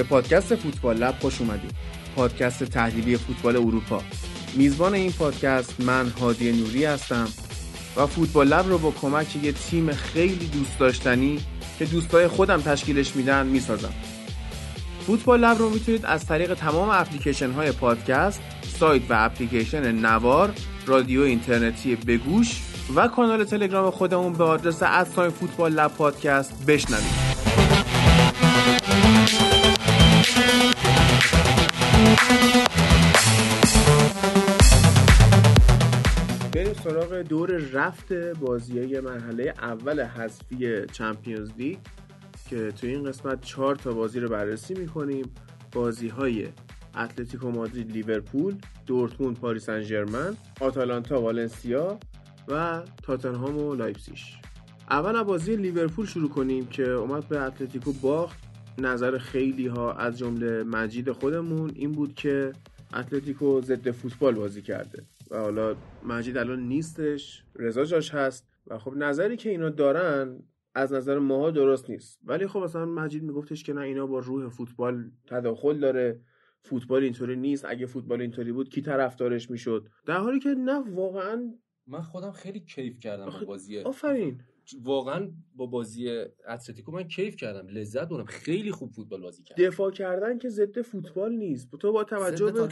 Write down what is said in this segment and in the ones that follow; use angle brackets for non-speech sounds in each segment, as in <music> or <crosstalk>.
به پادکست فوتبال لب خوش اومدید. پادکست تحلیلی فوتبال اروپا. میزبان این پادکست من هادی نوری هستم و فوتبال لب رو با کمک یه تیم خیلی دوست داشتنی که دوستای خودم تشکیلش میدن می‌سازم. فوتبال لب رو می‌تونید از طریق تمام اپلیکیشن های پادکست سایت و اپلیکیشن نوار رادیو اینترنتی بگوش و کانال تلگرام خودمون به آدرس ادساین فوتبال لب پادکست بشنوید. سراغ دور رفت بازی مرحله اول حذفی Champions League که تو این قسمت چهار تا بازی رو بررسی می‌کنیم. بازی های اتلتیکو مادرید لیورپول دورتموند پاریس سن آتالانتا والنسیا و تاتنهام و لایپزیش اول از بازی لیورپول شروع کنیم که اومد به اتلتیکو باخت. نظر خیلی ها از جمله مجید خودمون این بود که اتلتیکو ضد فوتبال بازی کرده. و حالا مجید الان نیستش رضا جاش هست و خب نظری که اینا دارن از نظر ماها درست نیست. ولی خب مثلا مجید میگفتش که نه اینا با روح فوتبال تداخل داره. فوتبال اینطوری نیست. اگه فوتبال اینطوری بود کی طرفدارش می‌شد؟ در حالی که نه واقعا من خودم خیلی کیف کردم با بازی آفرین. واقعا با بازی اتلتیکو من کیف کردم. لذت بردم. خیلی خوب فوتبال بازی کردم دفاع کردن که ضد فوتبال نیست. تو با توجه به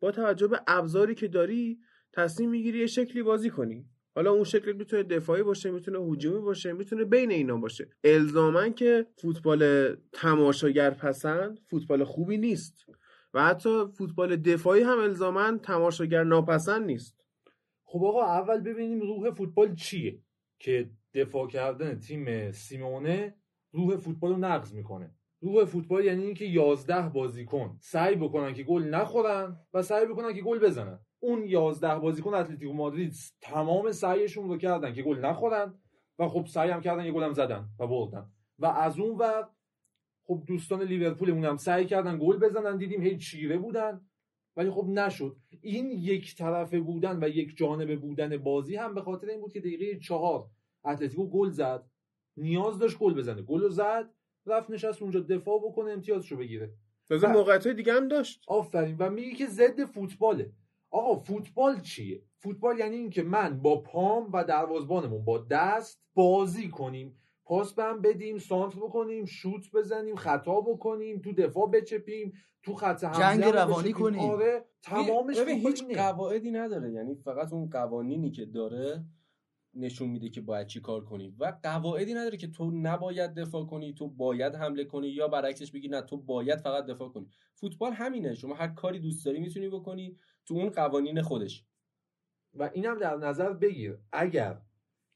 با توجه به ابزاری که داری تصمیم می‌گیری یه شکلی بازی کنی. حالا اون شکل می‌تونه دفاعی باشه می‌تونه هجومی باشه می‌تونه بین اینا باشه. الزاما که فوتبال تماشاگر پسند فوتبال خوبی نیست. و حتی فوتبال دفاعی هم الزاما تماشاگر ناپسند نیست. خب آقا اول ببینیم روح فوتبال چیه که دفاع کردن تیم سیمونه روح فوتبال رو نقض می‌کنه. روح فوتبال یعنی اینکه 11 بازیکن سعی بکنن که گل نخورن و سعی بکنن که گل بزنن. اون 11 بازیکن اتلتیکو مادرید تمام سعیشون رو کردن که گل نخورن و خب سعی هم کردن یه گل هم زدن و بردن. و از اون وقت خب دوستان لیورپول هم سعی کردن گل بزنن دیدیم هی چیره بودن ولی خب نشد. این یک طرفه بودن و یک جانبه بودن بازی هم به خاطر این بود که دقیقه چهار اتلتیکو گل زد نیاز داشت گل بزنه. گل رو زد رفت نشست اونجا دفاع بکنه امتیازشو بگیره. تازه موقعیت دیگه هم داشت. آفرین. و میگه که ضد فوتباله. آقا فوتبال چیه؟ فوتبال یعنی اینکه من با پام و دروازبانمون با دست بازی کنیم. پاس به هم بدیم سانتر بکنیم شوت بزنیم خطا بکنیم تو دفاع بچپیم تو خط جنگ روانی کنیم. آره تمامش هیچ قواعدی نداره. یعنی فقط اون قوانینی که داره نشون میده که باید چی کار کنی. و قواعدی نداره که تو نباید دفاع کنی تو باید حمله کنی یا برعکسش بگی نه تو باید فقط دفاع کنی. فوتبال همینه. شما هر کاری دوست داری می‌تونی بکنی تو اون قوانین خودش. و اینم در نظر بگیر. اگر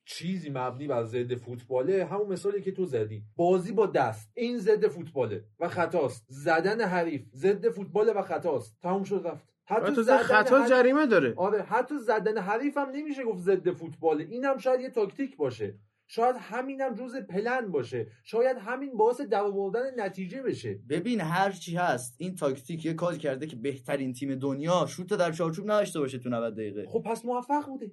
چیزی مبنی بر ضد فوتباله همون مثالی که تو زدی. بازی با دست. این ضد فوتباله و خطاست. زدن حریف ضد فوتباله و خطاست. تموم شد رفت. حتی خطا جریمه داره. آره حتی زدن حریف هم نمیشه گفت ضد فوتباله اینم شاید یه تاکتیک باشه. شاید همینم جز پلن باشه. شاید همین باعث دوآوردن نتیجه بشه. ببین هر چی هست این تاکتیک یه کار کرده که بهترین تیم دنیا شوت در چارچوب نداشته باشه تو 90 دقیقه. خب پس موفق بوده.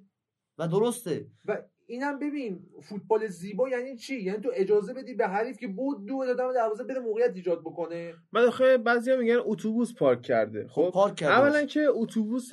و درسته. و اینم ببین فوتبال زیبا یعنی چی؟ یعنی تو اجازه بدی به حریف که بود دو دادم دروازه بره موقعیت ایجاد بکنه؟ بعد آخه بعضیا میگن اتوبوس پارک کرده. خب, خب پارک کرده. اولا که اتوبوس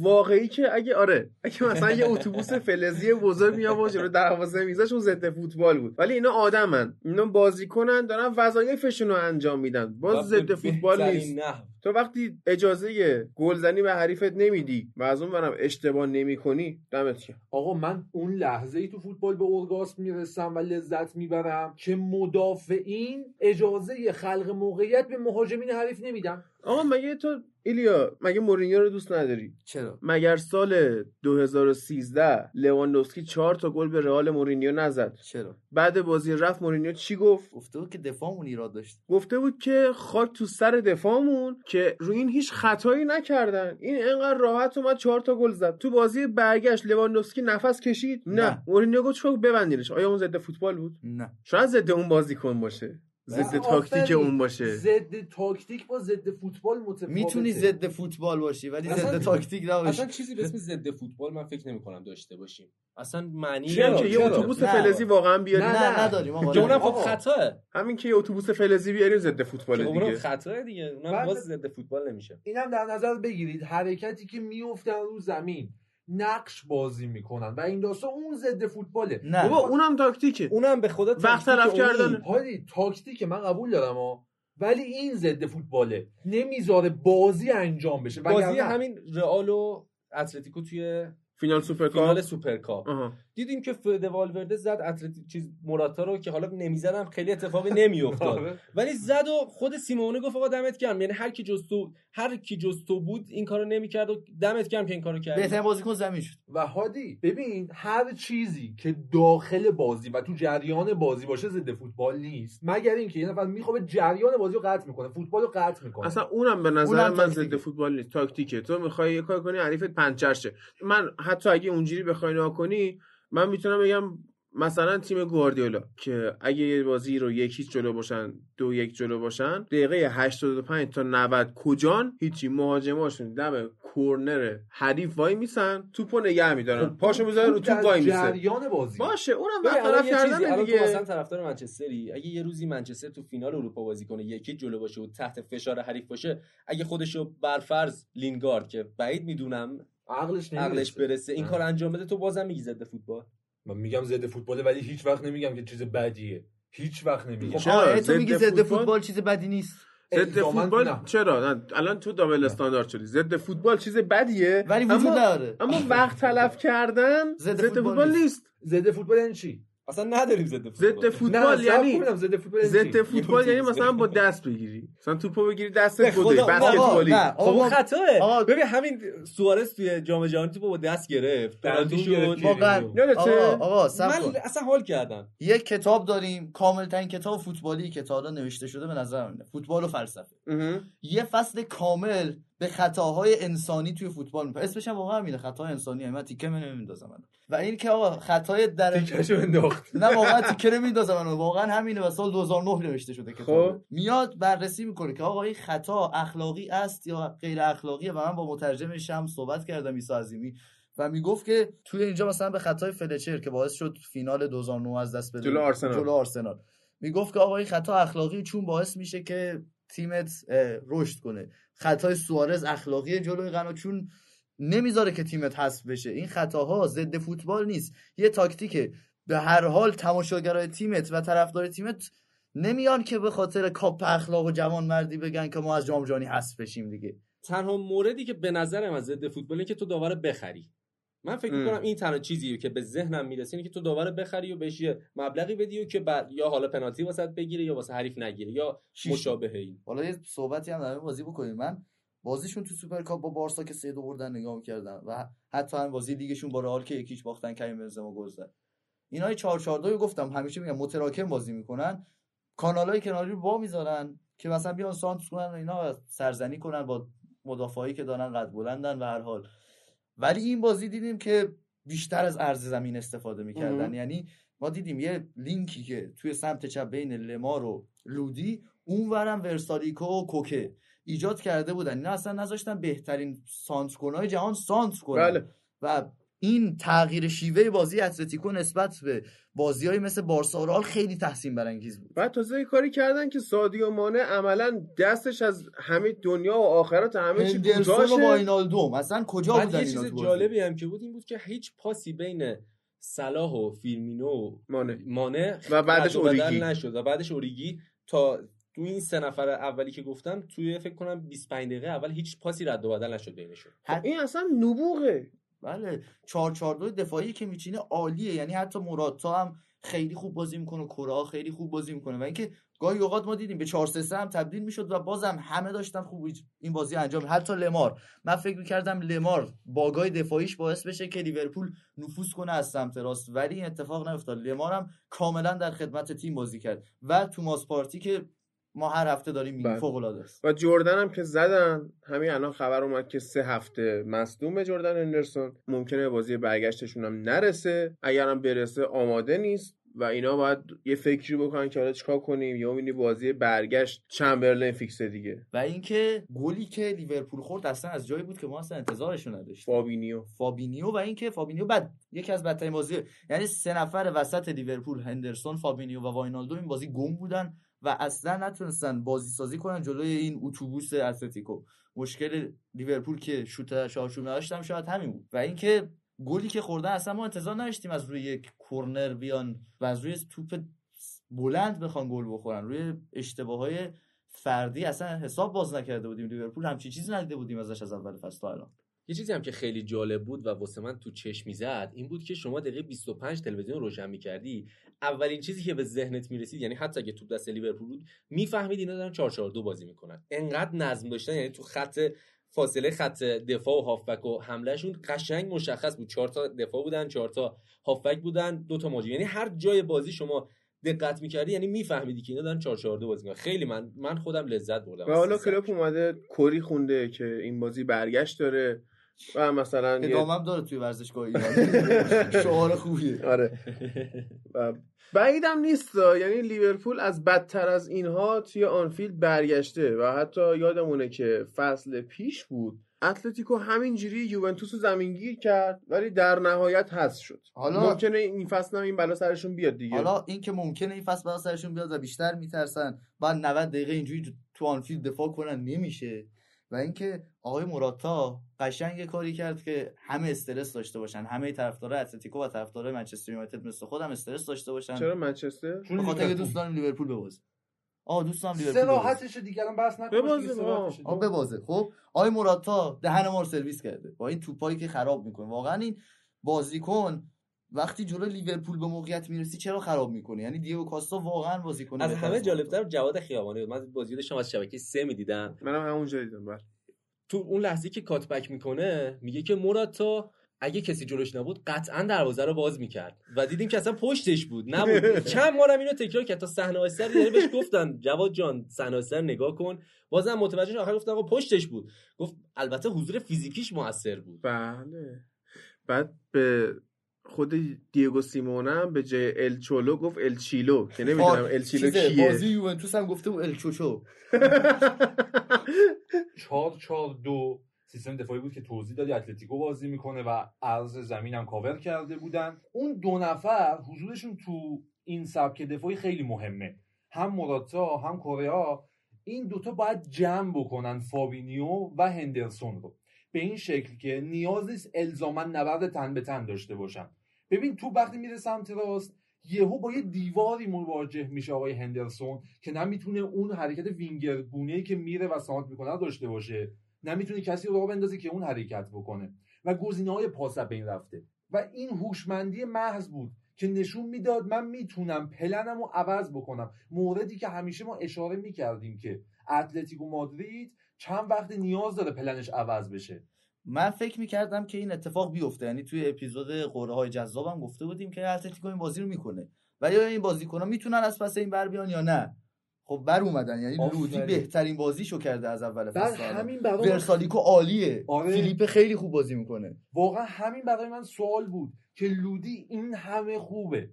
واقعی که اگه آره اگه مثلا یه اتوبوس فلزی بزرگ میآورد جلو دروازه میذاش اون ضد فوتبال بود. ولی اینا آدمن. اینا بازیکنن دارن وظایفشون رو انجام میدن. باز ضد فوتبال نیست. تو وقتی اجازه گلزنی به حریفت نمیدی و از اون برم اشتباه نمی‌کنی دمت گرم. آقا من اون لحظه ای تو فوتبال به اورگاسم می‌رسم و لذت می‌برم که مدافعین اجازه خلق موقعیت به مهاجمین حریف نمیدن. آقا مگه تو ایلیا مگه مورینیو رو دوست نداری؟ چرا؟ مگر سال 2013 لواندوفسکی چهار تا گل به رئال مورینیو نزد؟ چرا؟ بعد بازی رفت مورینیو چی گفت؟ گفته بود که دفاعمون ایراد داشت. گفته بود که خاک تو سر دفاعمون که روی این هیچ خطایی نکردن. این انقدر راحت اومد چهار تا گل زد. تو بازی برگشت لواندوفسکی نفس کشید؟ نه, نه. مورینیو گفت ببندینش. آیا اون ضد فوتبال بود؟ نه. شاید ضد اون بازیکن باشه. ضد. تاکتیک اون باشه ضد تاکتیک با ضد فوتبال متفاوته می‌تونی ضد فوتبال باشی ولی ضد تاکتیک نباشی اصلا چیزی به اسم ضد فوتبال من فکر نمی کنم داشته باشیم اصلا معنی چرا. که یه؟ اتوبوس. فلزی واقعا بیاریم نه، نداریم آقا اونم خب. خطاه همین که یه اتوبوس فلزی بیاریم ضد فوتبال اونم دیگه خطاه دیگه اونم باز ضد فوتبال نمیشه اینم در نظر بگیرید حرکتی که میفتن رو زمین نقش بازی می‌کنن و این داستان اون ضد فوتباله. نه. بابا اونم تاکتیکه. اونم به خدا وقت تلف اونی. کردن. هادی تاکتیک من قبول دارم ها. ولی این ضد فوتباله. نمی‌ذاره بازی انجام بشه. بازی همین رئال و اتلتیکو توی فینال سوپرکاپ فینال سوپرکاپ. دیدیم که فده والورده زد اتلتیک چیز موراتا رو که حالا نمی‌زدش خیلی اتفاقی نمیافتاد. آره. ولی زد و خود سیمونه گفت آقا دمت گرم. یعنی هر کی جز تو هر کی جز تو بود این کارو نمی‌کرد و دمت گرم که این کارو کردی. بهترین بازیکن زمین شد. و هادی ببین هر چیزی که داخل بازی و تو جریان بازی باشه ضد فوتبال نیست. مگر اینکه یه نفر می‌خواد جریان بازی رو قطع می‌کنه فوتبال رو قطع می‌کنه. اصلا اونم به نظر اونم من. ضد فوتبال نیست. تاکتیکه. تو می‌خوای یه کار کنی حریفت پنچر شه من حتی اگه اونجوری بخوای نگاه کنی من می‌تونم بگم مثلا تیم گواردیولا که اگه یه بازی رو یک هیچ جلو باشن دو یک جلو باشن دقیقه 85 تا 90 کجان؟ هیچی مهاجماشون دم کورنر حریف وای میسن توپو نگه میدارن. پاشو می‌ذارن رو توپ وای میسه. جریان بازی. باشه اونم یه چیزی کردن دیگه. مثلا طرفدار منچستری اگه یه روزی منچستر تو فینال اروپا بازی کنه یکی جلو باشه و تحت فشار حریف باشه اگه خودشو برفرض لینگارد که بعید می‌دونم عقلش نمی‌رسه. عقلش برسه. این. کار انجام بده تو بازم میگی ضد فوتبال. من میگم ضد فوتباله ولی هیچ وقت نمیگم که چیز بدیه. هیچ وقت نمیگم. خب، آقا چرا؟ تو میگی ضد فوتبال؟ فوتبال چیز بدی نیست. ضد فوتبال نه. چرا؟ نه الان تو دابل استاندارد شدی. ضد فوتبال چیز بدیه ولی وجود اما وقت تلف کردن ضد فوتبال فوتبال نیست. ضد فوتبال یعنی چی؟ اصلا نداریم ضد فوتبال. ضد فوتبال نه، یعنی ضد فوتبال یعنی ضد؟ فوتبال یعنی مثلا با دست بگیری. مثلا توپو بگیری دستت اون بسکتبالی نه خب اون خطاه. ببین همین سوارز توی جام جهانی تو با دست گرفت. پنالتی گرفت شد. واقعا؟ آقا آقا من اصلا حال کردم. یک کتاب داریم کامل ترین کتاب فوتبالی که تا حالا نوشته شده به نظر من فوتبال و فلسفه. یه فصل کامل به خطاهای انسانی توی فوتبال میپره. اسمش هم واقعا همینه خطاهای انسانی من تیکه من نمیندازم و این که آقا خطای در تیکشو انداخت. نه واقعا تیکه نمیندازم من واقعا همینه و سال 2009 نوشته شده کتاب خب. میاد بررسی می‌کنه که آقا این خطا اخلاقی است یا غیر اخلاقیه و من با مترجم شم صحبت کردم عیسی عظیمی. و می‌گفت که توی اینجا مثلا به خطای فلچر که باعث شد فینال 2009 از دست بده. جلو آرسنال. جلو آرسنال. می‌گفت که آقا این خطا اخلاقی چون باعث میشه که تیمت رشد کنه. خطای سوارز اخلاقی جلوی قنا چون نمی‌ذاره که تیمت حذف بشه. این خطاها ضد فوتبال نیست. یه تاکتیکه به هر حال تماشاگرای تیمت و طرفدار تیمت نمیان که به خاطر کاپ اخلاق و جوان مردی بگن که ما از جام جهانی حذف بشیم دیگه. تنها موردی که به نظرم از ضد فوتبال که تو داور بخری. من فکر. می‌کنم این تنها چیزیه که به ذهنم می‌رسه اینه که تو داور بخری و بهش یه مبلغی بدی و که بعد یا حالا پنالتی واست بگیره یا واسه حریف نگیره یا شیش. مشابه این حالا یه صحبتی هم در بازی بکنیم من بازیشون تو سوپرکاپ با بارسا که سه دو بردن نگاه کردم و حتی هم بازی لیگشون با رئال که یکیش باختن کریم بنزما گل زد اینا 4 4 2 گفتم همیشه میگم متراکم بازی می‌کنن کانالای کناری رو وا می‌ذارن که مثلا بیان سانت کنن و اینا سرزنی کنن با مدافعایی که دارن قد بلندن و هر حال ولی این بازی دیدیم که بیشتر از عرض زمین استفاده می‌کردن. یعنی ما دیدیم یه لینکی که توی سمت چپ بین لمار و لودی اونورم ورسالیکو و کوکه ایجاد کرده بودن. اینا اصلا نذاشتن بهترین سانترکنای جهان سانت کنن بله. و این تغییر شیوه بازی اتلتیکو نسبت به بازی های مثل بارسا و رئال خیلی تحسین برانگیز بود. بعد تازه یه کاری کردن که سادیو مانه عملا دستش از همه دنیا و آخرت همه چی هندرسون و کوتاشه واینالدوم. اصلا کجا بودن یه چیز؟ جالبی هم که بود این بود که هیچ پاسی بین صلاح و فیرمینو و مانه. مانه و بعدش اوریگی. نشد و بعدش اوریگی تا تو این سه نفر اولی که گفتم توی فکر کنم 25 دقیقه اول هیچ پاسی رد و بدل نشد بینشون. خب این اصلا نبوغه. بله 4 4 2 دفاعی که میچینه عالیه. یعنی حتی موراتا هم خیلی خوب بازی می‌کنه کورا خیلی خوب بازی می‌کنه. و اینکه گاهی اوقات ما دیدیم به 4 3 3 هم تبدیل می‌شد و بازم همه داشتن خوب این بازی انجام. حتی لمار. من فکر می‌کردم لمار باگای دفاعیش باعث بشه که لیورپول نفوذ کنه از سمت راست. ولی این اتفاق نیفتاد. لمار هم کاملا در خدمت تیم بازی کرد. و توماس پارتی که ما هر هفته داریم میگیم بله. فوق العاده است. و جردن هم که زدن همین الان خبر اومد که سه هفته مصدوم جردن اندرسون. ممکنه بازی برگشتشون هم نرسه. اگرم برسه آماده نیست و اینا باید یه فکری بکنن که حالا چیکار کنیم. یا می‌بینی بازی برگشت چمبرلین فیکسه دیگه. و اینکه گلی که لیورپول خورد اصلا از جایی بود که ما اصلا انتظارش نداشتیم. فابینیو. فابینیو و اینکه فابینیو بعد یکی از بدترین بازی. یعنی سه نفر وسط لیورپول هندرسون فابینیو و واینالدوم این بازی گم بودن. و اصلا نتونستن بازی سازی کنن جلوی این اتوبوس اتلتیکو. مشکل لیورپول که شوت چارچوب نداشتن شاید همین بود. و اینکه گلی که خوردن اصلا ما انتظار نداشتیم از روی یک کرنر بیان و از روی توپ بلند بخوان گل بخورن. روی اشتباه های فردی اصلا حساب باز نکرده بودیم لیورپول. همچین چیزی ندیده بودیم ازش از اول فصل تا الان. یه چیزی هم که خیلی جالب بود و واسه من تو چشم می‌زد این بود که شما دقیقه 25 تلویزیون روشن می‌کردی. اولین چیزی که به ذهنت می‌رسید یعنی حتی اگه توپ دست لیورپول بود می‌فهمید اینا دارن 442 بازی می‌کنن. انقدر نظم داشتن یعنی تو خط فاصله خط دفاع و هافبک و حملهشون قشنگ مشخص بود. چهار تا دفاع بودن چهار تا هافبک بودن دو تا مهاجم. یعنی هر جای بازی شما دقت می‌کردی یعنی میفهمیدی که اینا دارن 442 بازی می‌کنن. خیلی من من خودم لذت بردم. و حالا کلوپ اومده کری خونده که این بازی برگشت داره. و مثلا ادامه هم داره توی ورزشگاه ایران. <laughs> شعار خوبیه. آره. و بعیدم نیست یعنی لیورپول از بدتر از اینها توی آنفیلد برگشته و حتی یادمونه که فصل پیش بود اتلتیکو همینجوری یوونتوس رو زمینگیر کرد ولی در نهایت هست شد. حالا- ممکنه این فصل هم این بلا سرشون بیاد دیگه. حالا این که ممکنه این فصل بلا سرشون بیاد و بیشتر میترسن بعد 90 دقیقه اینجوری تو آنفیلد دفاع کنن نمیشه. و اینکه آقای موراتا قشنگ کاری کرد که همه استرس داشته باشن. همه طرفدارای اتلتیکو و طرفدارای منچستر یونایتد مثل خودم استرس داشته باشن. چرا منچستر؟ چون خاطر که لیورپول. دوست داریم لیورپول ببازه. آه دوست دارم لیورپول ببازه. صراحتش بحث ببازیم، دیگه صراحتش آه. ببازه. خب آقای موراتا دهن ما رو سرویس کرده. با این توپایی که خراب می‌کنه. واقعا این بازیکن وقتی جلو لیورپول به موقعیت می‌رسی چرا خراب می‌کنه یعنی دیگو کاستا واقعا بازیکن از همه. جالبتر جواد خیابانی بود. من بازی داشتم از شبکه سه می‌دیدم. منم همونجا دیدم بله. تو اون لحظه که کاتبک می‌کنه میگه که موراتا اگه کسی جلوش نبود قطعا دروازه رو باز می‌کرد. و دیدیم که اصلا پشتش بود نبود. <laughs> چند بارم اینو تکرار کرد تا صحنه آستر یعنی بهش گفتن جواد جان صحنه آستر نگاه کن. بازم متوجه شد آخر گفتن آقا پشتش بود. گفت البته حضور فیزیکیش موثر بود. بله. بعد به خود دیگو سیمونه هم به جای ال چولو گفت ال چیلو که نمی‌دونم ال چیلو چیزه، کیه. بازی یوونتوس هم گفته بود الچوچو 4 4 2 سیستم دفاعی بود که توضیح دادی اتلتیکو بازی می‌کنه و عرض زمین هم کاور کرده بودن. اون دو نفر حضورشون تو این سبک دفاعی خیلی مهمه. هم موراتا هم کوره‌آ. این دوتا باید جمع بکنن فابینیو و هندرسون رو. به این شکل که نیاز نیست الزاما نبرد تن به تن داشته باشن. ببین تو وقتی میره سمت راست یهو با یه دیواری مواجه میشه آقای هندرسون که نمی‌تونه اون حرکت وینگر گونه که میره و سانت می‌کنه داشته باشه. نمی‌تونه کسی رو بندازه که اون حرکت بکنه. و گزینه های پاس بین رفته. و این هوشمندی محض بود که نشون می‌داد من می‌تونم پلنم رو عوض بکنم. موردی که همیشه ما اشاره می‌کردیم که اتلتیکو مادرید چند وقت نیاز داره پلنش عوض بشه. من فکر می‌کردم که این اتفاق بیفته. یعنی توی اپیزود قرعه های جذابم گفته بودیم که اتلتیکو این بازی رو می‌کنه. ولی آیا این بازیکن‌ها می‌تونن از پس این بر بیان یا نه؟ خب بر اومدن. یعنی. لودی بهترین بازیشو کرده از اول بعد فصل. همین برای ورسالیکو عالیه. آره. فیلیپه خیلی خوب بازی می‌کنه. واقعا همین برای من سوال بود که لودی این همه خوبه.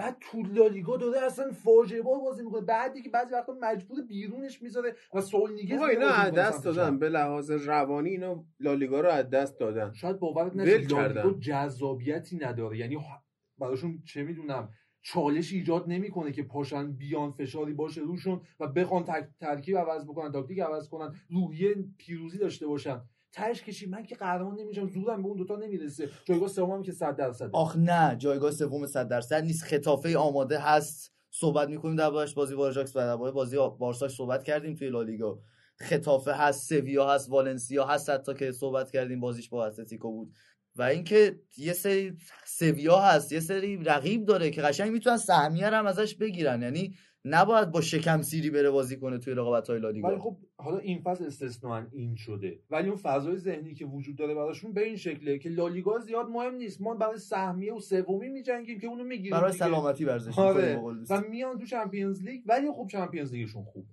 بعد تو لالیگا داره اصلا فاجعه بار بازی می‌کنه. بعدی که بعضی وقتا مجبور بیرونش می‌ذاره و سائول نیگز آقا اینا از دست دادن. به لحاظ روانی اینا لالیگا رو از دست دادن. شاید باورت نشه لالیگا. جذابیتی نداره. یعنی براشون چه می‌دونم چالش ایجاد نمی‌کنه که پاشن بیان فشاری باشه روشون و بخوان ترکیب عوض بکنن تاکتیک عوض کنن. روحیه پیروزی داشته باشن. تهش کشی. من که قهرمان نمیشم زورم به اون دوتا نمی‌رسه. جایگاه سومم که 100 درصده. آخ نه. جایگاه سوم 100 درصد نیست. خطافه آماده هست. صحبت می‌کنیم دربارش بازی واراجاکس و درباره بازی بارساش صحبت کردیم توی لالیگا. خطافه هست سویا هست والنسیا هست حتی که صحبت کردیم بازیش با اتلتیکو بود. و اینکه یه سری سویا هست یه سری رقیب داره که قشنگ می‌تونن سهمیه هم ازش بگیرن. یعنی نباید با شکم سیری بره بازی کنه توی رقابت های ولی لالیگا خب حالا این فصل استثنا این شده. ولی اون فضای ذهنی که وجود داره براشون به این شکله که لالیگا زیاد مهم نیست. ما برای سهمیه و سومی میجنگیم که اونو می‌گیریم برای دیگه. سلامتی ورزش آره. و میان تو Champions League. ولی خب Champions League شون خوب.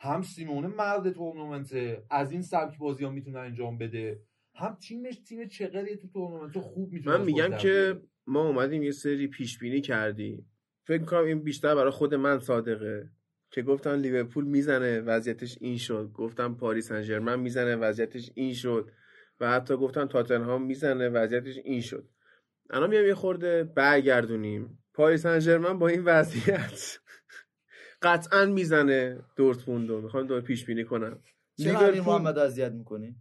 هم سیمئونه مرد تورنمنت از این سبک بازی ها می‌تونه انجام بده. هم تیمش تیم چقدری تو تورنمنت. خوب می‌تونه من میگم که ما اومدیم یه سری پیش بینی کردیم. فکر کنم این بیشتر برای خود من صادقه. که گفتن لیورپول می‌زنه وضعیتش این شد. گفتم پاریس سن می‌زنه وضعیتش این شد. و حتی گفتم تاتنهام می‌زنه وضعیتش این شد. الان میام یه خورده برگردونیم. پاریس سن با این وضعیت <laughs> قطعا می‌زنه دورتموند رو. می‌خوام دور پیش بینی کنم. چرا محمد اذیت می‌کنی؟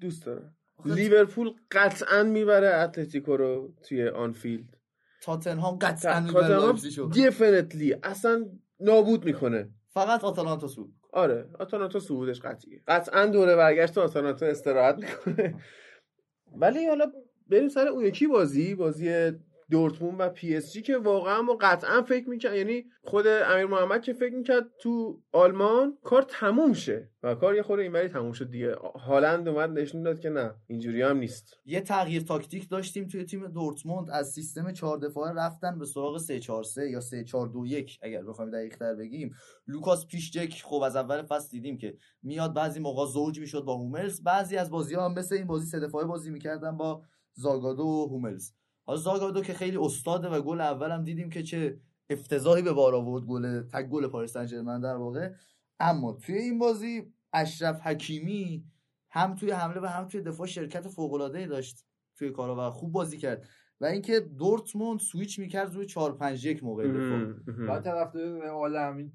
دوست دارم. لیورپول قطعا می‌بره اتلتیکو رو توی آنفیلد. تاتنهام قطعا می‌بره definitely اصلا نابود می‌کنه. فقط آتالانتا سود آره آتالانتا سودش قطعیه. قطعا دوره برگشت آتالانتا استراحت می‌کنه. <laughs> ولی حالا بریم سر اون یکی بازی بازی دورتموند و پی اس جی که واقعا ما قطعا فکر می‌کرد یعنی خود امیر محمد که فکر می‌کرد تو آلمان کار تموم شه و کار یه خورده اینوری تموم شد دیگه. هالند اومد نشون داد که نه اینجوری هم نیست. یه تغییر تاکتیک داشتیم توی تیم دورتموند از سیستم 4 دفاعه رفتن به سراغ 3 4 3 یا 3 4 2 1 اگر بخوایم دقیق تر بگیم. لوکاس پیشجک خب از اول فصل دیدیم که میاد بعضی موقع زوج می‌شد با هوملز بعضی از بازی ها هم مثل این بازی سه دفاعه بازی می‌کردن با زاگادو و هوملز. حالا زاگادو که خیلی استاده و گل اولم دیدیم که چه افتضاحی به بار آورد گل تک گل پاریس سن در واقع. اما توی این بازی اشرف حکیمی هم توی حمله و هم توی دفاع شرکت فوق العاده داشت توی کارا و خوب بازی کرد. و اینکه دورتموند سویچ می‌کرد روی 4 5 1 موقع دفاع. بعد طرفدار همین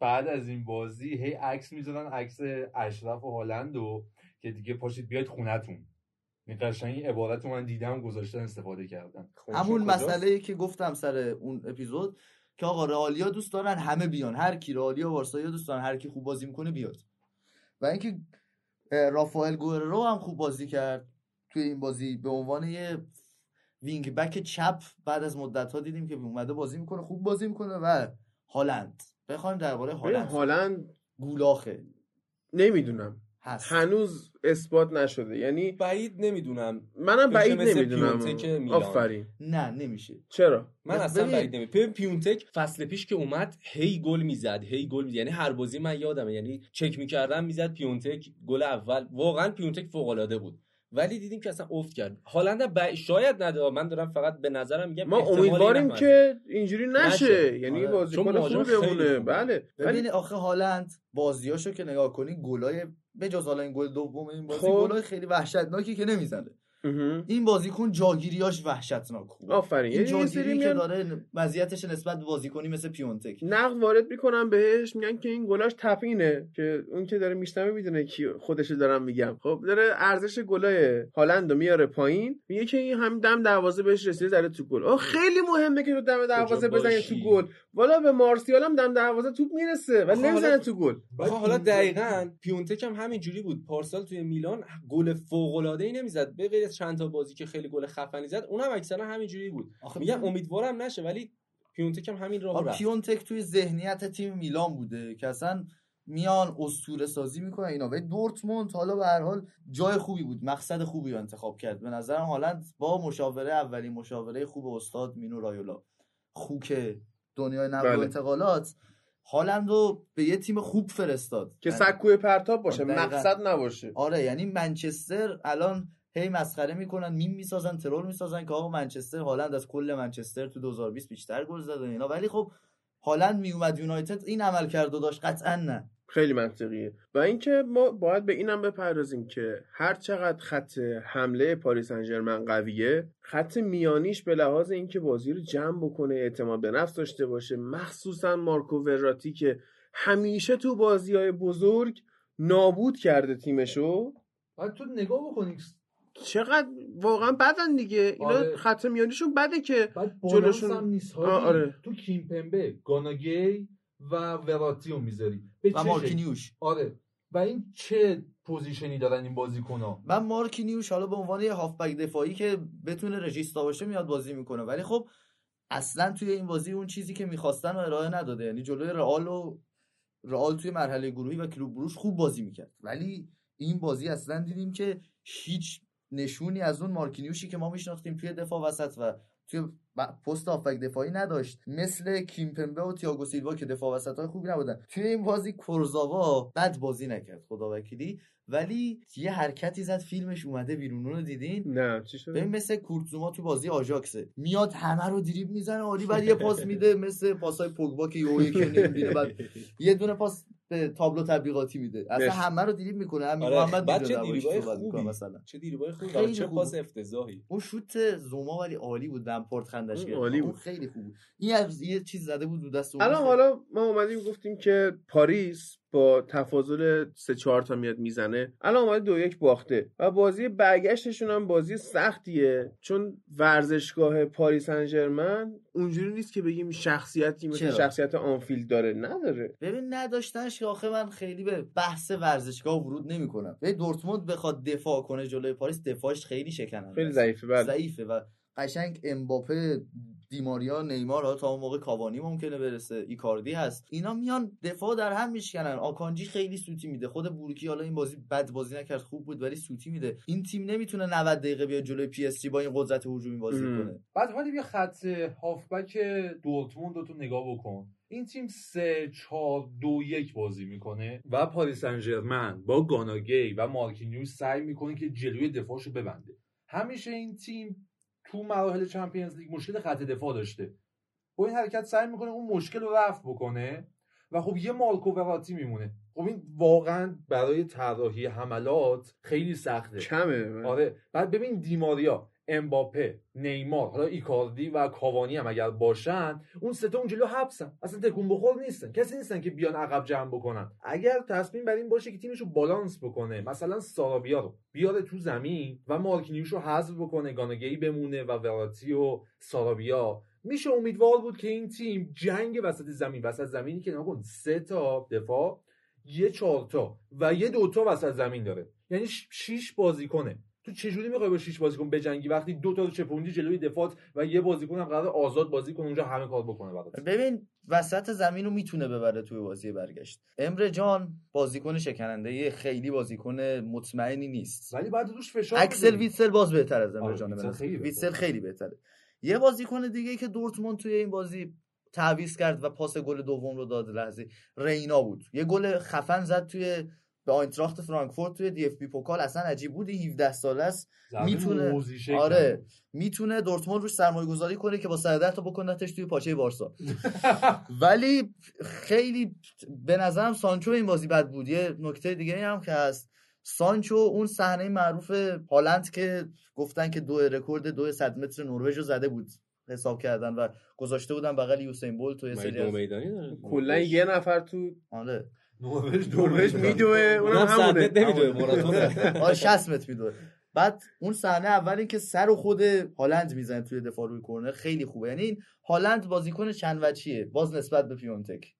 بعد از این بازی هی عکس می‌زدن عکس اشرف و هالند و که دیگه پاشید بیاید خونتون. این قشنگ عبارت من دیدم گذاشتن استفاده کردن. خب، همون مسئله ای که گفتم سر اون اپیزود که آقا رئالیا دوست دارن همه بیان. هر کی رئالیا وارسایا دوست دارن هر کی خوب بازی می‌کنه بیاد. و اینکه رافائل گوررو هم خوب بازی کرد توی این بازی. به عنوان یه wing back چپ بعد از مدت ها دیدیم که اومده بازی می‌کنه خوب بازی می‌کنه و هالند. بخوایم درباره هالند. هالند گولاخه. نمی‌دونم. هنوز اثبات نشده. یعنی بعید نمی‌دونم. منم بعید نمی‌دونم. آفرین. نه نمیشه. چرا؟ من اصلا بعید نمی‌دونم. پیونتک فصل پیش که اومد هی گل می‌زد هی گل می‌زد. یعنی هر بازی من یادمه. یعنی چک می‌کردم می‌زد پیونتک گل اول. واقعا پیونتک فوق العاده بود. ولی دیدیم که اصلا افت کرد. هالند ب... شاید نده من دارم فقط به نظرم میگم ما امیدواریم که اینجوری نشه, نشه. یعنی آره. بازیکن خوبی بمونه. بله. ببین آخه هالند بازیاشو که نگاه کنی گلای به جز حالا این گل دوم این بازی خب. گلای خیلی وحشتناکی که نمی‌زنه. این بازیکن جاگیریاش وحشتناک خوبه آفرین. این یعنی جاگیری که داره وضعیتش نسبت به بازیکنی مثل پیونتک. نقد وارد می‌کنم بهش میگن که این گلاش تپینه که اون که داره میشنمه می‌دونه کی خودش دارم میگم. خب داره ارزش گلای هالند میاره پایین میگه که این هم دم دروازه بهش رسیده زره تو گل. خیلی مهمه که تو دم دروازه بزنی تو گل. والا به مارسیال هم دم دروازه توپ می‌رسه و نمی‌زنه تو گل. حالا دقیقاً پیونتک هم همین جوری بود. پارسال توی میلان گل فوق العاده ای نمی‌زد. به غیر از چند تا بازی که خیلی گل خفنی زد اونم اکثرا همین جوری بود میگم امیدوارم نشه ولی پیونتک هم همین راه رفت. پیونتک توی ذهنیت تیم میلان بوده که اصلا میان اسطوره سازی می‌کنن اینا. و دورتموند حالا به هر حال جای خوبی بود مقصد خوبی رو انتخاب کرد. به نظرم هالند با مشاوره اولین مشاوره خوب استاد مینو رایولا. خوک دنیای نقل و بله. انتقالات. هالند رو به یه تیم خوب فرستاد. که سکوی پرتاب باشه مقصد نباشه. آره یعنی منچستر الان هی مسخره می‌کنن میم می‌سازن ترول می‌سازن که آقا منچستر هالند از کل منچستر تو 2020 بیشتر گل زد اینا. ولی خب هالند میومد یونایتد این عمل کرد و داشت. قطعا نه. خیلی منطقیه. و اینکه ما باید به اینم بپردازیم که هر چقدر خط حمله پاریس سن ژرمن قویه خط میانیش به لحاظ اینکه بازی رو جمع بکنه اعتماد به نفس داشته باشه مخصوصا مارکو وراتی که همیشه تو بازی های بزرگ نابود کرده تیمشو. باید تو نگاه بکنی چقدر واقعا بدن دیگه. اینا آره. خط میانیشون بده که جلوشون هم نیست. آره. تو کیمپمبه گانا گی و وراتیو می‌ذاری. و مارکینیوش. آره. و این چه position ی دارن این بازیکن‌ها من مارکینیوش حالا به عنوان یه هافبک دفاعی که بتونه regista باشه میاد بازی می‌کنه. ولی خب اصلا توی این بازی اون چیزی که می‌خواستن و ارائه نداده. یعنی جلوی رئال و رئال توی مرحله گروهی و کلوب بروش خوب بازی می‌کرد. ولی این بازی اصلا دیدیم که هیچ نشونی از اون مارکینیوشی که ما میشناختیم توی دفاع وسط و توی پست آفک دفاعی نداشت. مثل کیمپمبه و تییاگو سیلوا که دفاع وسط های خوبی نبودن. توی این بازی کورزاوا بد بازی نکرد خدا وکیلی ولی یه حرکتی زد فیلمش اومده بیرون. رو دیدین؟ نه چی شد ببین مثل کورتزوما تو بازی آژاکسه. میاد همه رو دریب می‌زنه عالی بعد یه پاس میده مثل پاسای پوگبا که یهو یکی بعد <laughs> یه دونه پاس به تابلو تبلیغاتی میده اصلا. همه رو دریب می‌کنه همین آره، محمد بعد چه می‌کنه خوبی. مثلا چه دیریبای خوبی خیلی و چه. پاس افتضاحی اون شوت زوما ولی عالی بود لمپارد خندش اون گرفت عالی اون بود. خیلی خوب بود این یه چیز زده بود رو دست الان حالا ما اومدیم گفتیم که پاریس با تفاضل سه چهار تا میاد می‌زنه. الان اومده دو یک باخته و بازی برگشتشون هم بازی سختیه. چون ورزشگاه پاریس انجرمن اونجوری نیست که بگیم شخصیتی مثل چرا؟ شخصیت آنفیلد داره. نداره. ببین نداشتنش که آخه من خیلی به بحث ورزشگاه ورود نمی‌کنم. ببین دورتموند بخواد دفاع کنه جلوی پاریس دفاعش خیلی شکننده خیلی. ضعیفه بله. ضعیفه و قشنگ امباپه دی‌ماریا نیمار ها تا اون موقع کاوانی ممکنه برسه. ایکاردی هست. اینا میان دفاع در هم میشکنن. آکانجی خیلی سوتی میده. خود بورکی حالا این بازی بد بازی نکرد خوب بود ولی سوتی میده. این تیم نمی‌تونه 90 دقیقه بیاد جلوی پی اس جی با این قدرت هجومی بازی ام. کنه. بعد حالا بیا خط هافبک دورتموند رو تو نگاه بکن. این تیم 3 4 2 1 بازی می‌کنه. و پاریس سن با گانا گی و مارکینیوس سعی می‌کنه که جلوی دفاعشو ببنده. همیشه این تیم تو مراحل Champions League مشکل خط دفاع داشته. با این حرکت سعی می‌کنه اون مشکل رو رفع بکنه و خب یه مارکو وراتی میمونه. خب این واقعا برای طراحی حملات خیلی سخته. کمه. آره. بعد ببین دی‌ماریا. امباپه نیمار حالا ایکاردی و کاوانی هم اگر باشن اون سه تا اون جلو حبسن. اصلا تکون بخور نیستن. کسی نیستن که بیان عقب جمع بکنن. اگر تصمیم بر این باشه که تیمش رو بالانس بکنه مثلا سارابیا رو بیاره تو زمین و رو حذف بکنه گانگی بمونه و وراتی و سارابیا. میشه امیدوار بود که این تیم جنگ وسط زمین وسط زمینی که نگاه کن سه تا دفاع یه چهارتا و یه دوتا وسط زمین داره. یعنی ش- شیش بازیکنه. تو چجوری می‌خوای با شیش بازیکن بجنگی وقتی دو تا چپوندی جلوی دفاع و یه بازیکن هم قرار آزاد بازی کنه اونجا همه کار بکنه برات ببین وسط زمین رو می‌تونه ببره توی بازی برگشت امره جان بازیکن شکننده یه خیلی بازیکن مطمئنی نیست ولی بعد روش فشار اکسل. ویتسل باز بهتر از امره آره، جان ویتسل به نظر. خیلی بهتره. ویتسل خیلی بهتره یه بازیکن دیگه که دورتموند توی این بازی تعویض کرد و پاس گل دوم رو داد لحظه رینا بود یه گل خفن زد توی به آینتراخت فرانکفورت توی دی اف بی پوکال اصلا عجیب بود این 17 ساله است. میتونه- آره. می‌تونه دورتموند روش سرمایه گذاری کنه که با 110 تا بکنتش توی پاچه بارسا. <laughs> ولی خیلی به نظرم سانچو این بازی بد بود. یه نکته دیگه هم که هست. سانچو اون صحنه معروف هالند که گفتن که دو رکورد دو صد متر نروژ رو زده بود حساب کردن و گذاشته بودن بغل یوسین بولت و یه سری کلا یه نفر تو آره. نروژ نروژ میدوه اونم اونم همونه. نمیدوه ماراتونه <laughs> آره 60 متر میدوه بعد اون صحنه اول این که سر و خود هالند می‌زنه توی دفاع روی کرنر خیلی خوبه. یعنی این هالند بازیکن چند وجهیه؟ باز نسبت به پیونتک.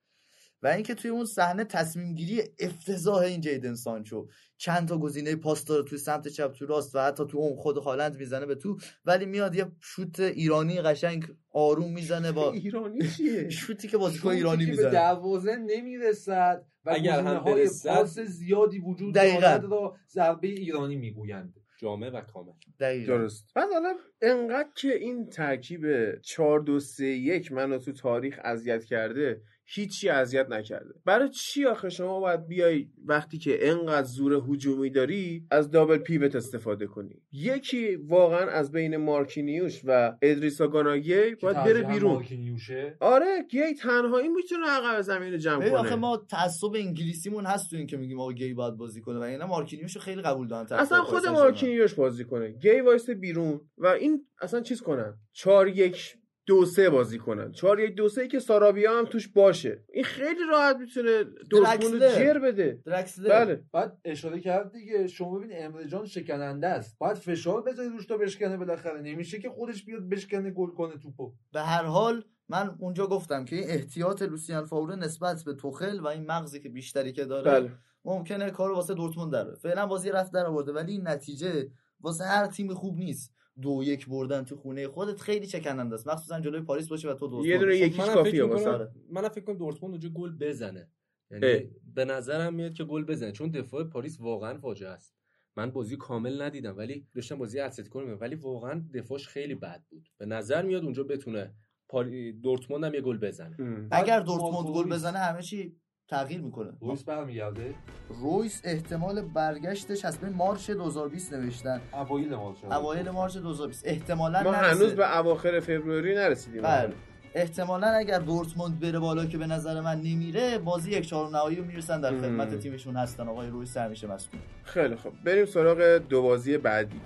و اینکه توی اون صحنه تصمیم گیری افتضاح این جیدن سانچو. چند تا گزینه پاس داره توی سمت چپ تو راست و حتی تو اون خود هالند می‌زنه به تو ولی میاد یه شوت ایرانی قشنگ آروم می‌زنه با <laughs> ایرانی چیه؟ شوتی که بازیکن ایرانی که به می‌زنه. دروازه نمی‌رسد و اگر هم های برسد- پاس زیادی وجود دقیقاً. دارد را ضربه ایرانی می‌گویند. جامع و کامل. دقیقاً. درست. بعد حالا انقدر که این ترکیب 4 2 3 1 منو تو تاریخ اذیت کرده هیچی اذیت نکرده. برای چی آخه شما باید بیای وقتی که انقدر زور هجومی داری از double pivot استفاده کنی؟ یکی واقعا از بین مارکینیوش و ادریسا گانا گی باید بره بیرون. مارکینیوشه. آره گی تنهایی می‌تونه عقب زمین رو جمع ببین آخه کنه ما تعصب انگلیسیمون هست تو این که میگیم آقا گی باید بازی کنه و اینا مارکینیوش خیلی قبول دارن اصلا خود. مارکینیوش بازی کنه. گی وایسه بیرون و این اصلا چیز کنن؟ چهار یک دو سه بازی کنن. چهار یک دو سه که سارابیا هم توش باشه. این خیلی راحت می‌تونه دورتموند. جر بده. درکسلر بله. بعد اشاره کرد دیگه شما ببین امره جان شکننده است. باید فشار بذاری روش تا بشکنه بالاخره. نمیشه که خودش بیاد بشکنه گل کنه توپو. به هر حال من اونجا گفتم که این احتیاط لوسیان فاوره نسبت به توخل و این مغزی که بیشتری که داره بله. ممکنه کارو واسه دورتموند داره فعلا بازی رفت در آورده ولی این نتیجه واسه هر تیم خوب نیست. دو یک بردن تو خونه خودت خیلی شکننده است. مخصوصا جلوی پاریس باشه و تو دورتموند یه دونه. یکیش منم کافیه می‌کنم- منم فکر کنم دورتموند اونجا گل بزنه. یعنی به نظرم میاد که گل بزنه. چون دفاع پاریس واقعا فاجعه است. من بازی کامل ندیدم ولی داشتم بازی اتلتیکو رو ولی واقعا دفاعش خیلی بد بود. به نظر میاد اونجا بتونه پاری دورتموند هم یه گل بزنه. اگر دورتموند گل. بزنه همه چی تغییر می‌کنه. رویس برمیگرده؟ رویس احتمال برگشتش از بین مارچ 2020 نوشتن. اوایل مارچ. اوایل مارچ 2020 احتمالاً ما نرسه. هنوز به اواخر فوریه نرسیدیم. بله. احتمالا اگر دورتموند بره بالا که به نظر من نمیره بازی یک چهارم نهایی رو می‌رسن در. خدمت تیمشون هستن. آقای رویس همیشه مسئول. خیلی خب بریم سراغ دو بازی بعدی.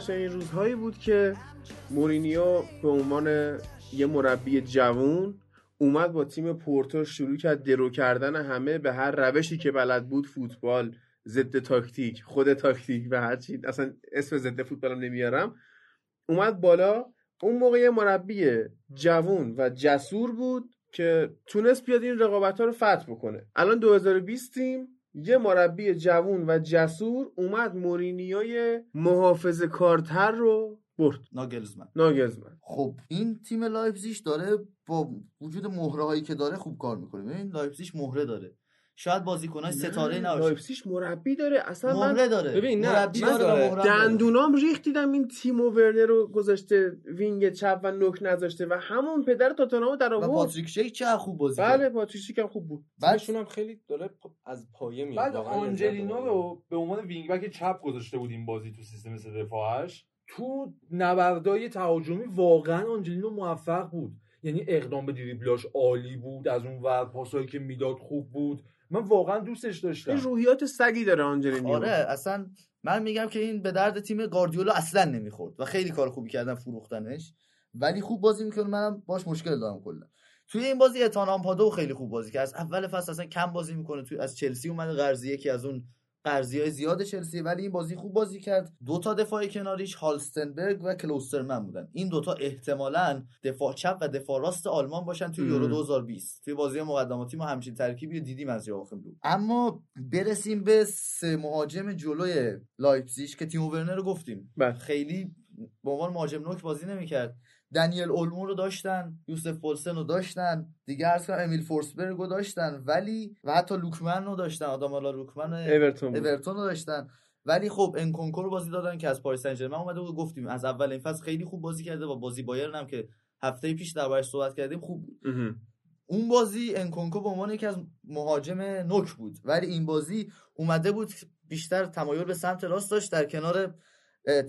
چنین روزهایی بود که مورینیو به عنوان یه مربی جوون اومد با تیم پورتو شروع کرد درو کردن همه به هر روشی که بلد بود فوتبال ضد تاکتیک خود تاکتیک و هر چی. اصلا اسم ضد فوتبالم نمیارم. اومد بالا. اون موقع یه مربی جوون و جسور بود که تونست بیاد این رقابت ها رو فتح بکنه. الان 2020 تیم یه مربی جوون و جسور اومد مورینیوی محافظه کارتر رو برد. ناگلزمن. ناگلزمن خب این تیم لایپزیش داره با وجود مهره هایی که داره خوب کار می‌کنه. ببین لایپزیش مهره داره. شاید بازیکنای ستاره نباشه. لایپزیش مربی داره. اصلا من داره. ببین، نه، مربی داره. داره. دندونام ریخت دیدم این تیم و ورنر رو گذاشته wing چپ و نوک نذاشته و همون پدر تاتنهامو درآورد. پاتریک شیک چه خوب بازی بله کرد پاتریشیک هم خوب بود. بعد تیمشون هم خیلی داره از پایه میاد بعد بردم. رو به عنوان wing back چپ گذاشته بود این بازی تو سیستم سه دفاعش. تو نبردای تهاجمی واقعا آنجلینو موفق بود. یعنی اقدام به دریبلاش عالی بود از اون ور پاسایی که می‌داد خوب بود. من واقعا دوستش داشتم. این روحیات سگی داره آنجلینو آره اصلا من میگم که این به درد تیم گاردیولا اصلا نمی‌خورد و خیلی کار خوبی کردن فروختنش. ولی خوب بازی می‌کنه منم باش مشکل دارم کلا. توی این بازی اتان آمپادو خیلی خوب بازی کرد. از اول فصل اصلا کم بازی می‌کنه. توی از چلسی اومده قرضی یکی از اون قرضی های زیاد چلسی ولی این بازی خوب بازی کرد. دو تا دفاع کناریش هالستنبرگ و کلوسترمن بودن. این دوتا احتمالا دفاع چپ و دفاع راست آلمان باشن توی یورو مم. 2020 توی بازی مقدماتی ما همچین ترکیبی رو دیدیم از یواخیم لو اما برسیم به سه مهاجم جلوی لایپزیگ که تیمو ورنر رو گفتیم. بله. خیلی به عنوان مهاجم نوک بازی نمی‌کرد. دنیل اولمو رو داشتن یوسف فولسن رو داشتن دیگه ارز کنم امیل فورسبرگ رو داشتن ولی و حتی لوکمن رو داشتن آدامالا لوکمن اورتون رو داشتن. ولی خب انکونکو رو بازی دادن که از پاریس سن ژرمن اومده بود گفتیم از اول این فصل خیلی خوب بازی کرده و بازی بایرن هم که هفته پیش دربارش صحبت کردیم خوب بود. اون بازی انکونکو به عنوان یکی از مهاجم نوک بود. ولی این بازی اومده بود بیشتر تمایل به سمت راست داشت در کنار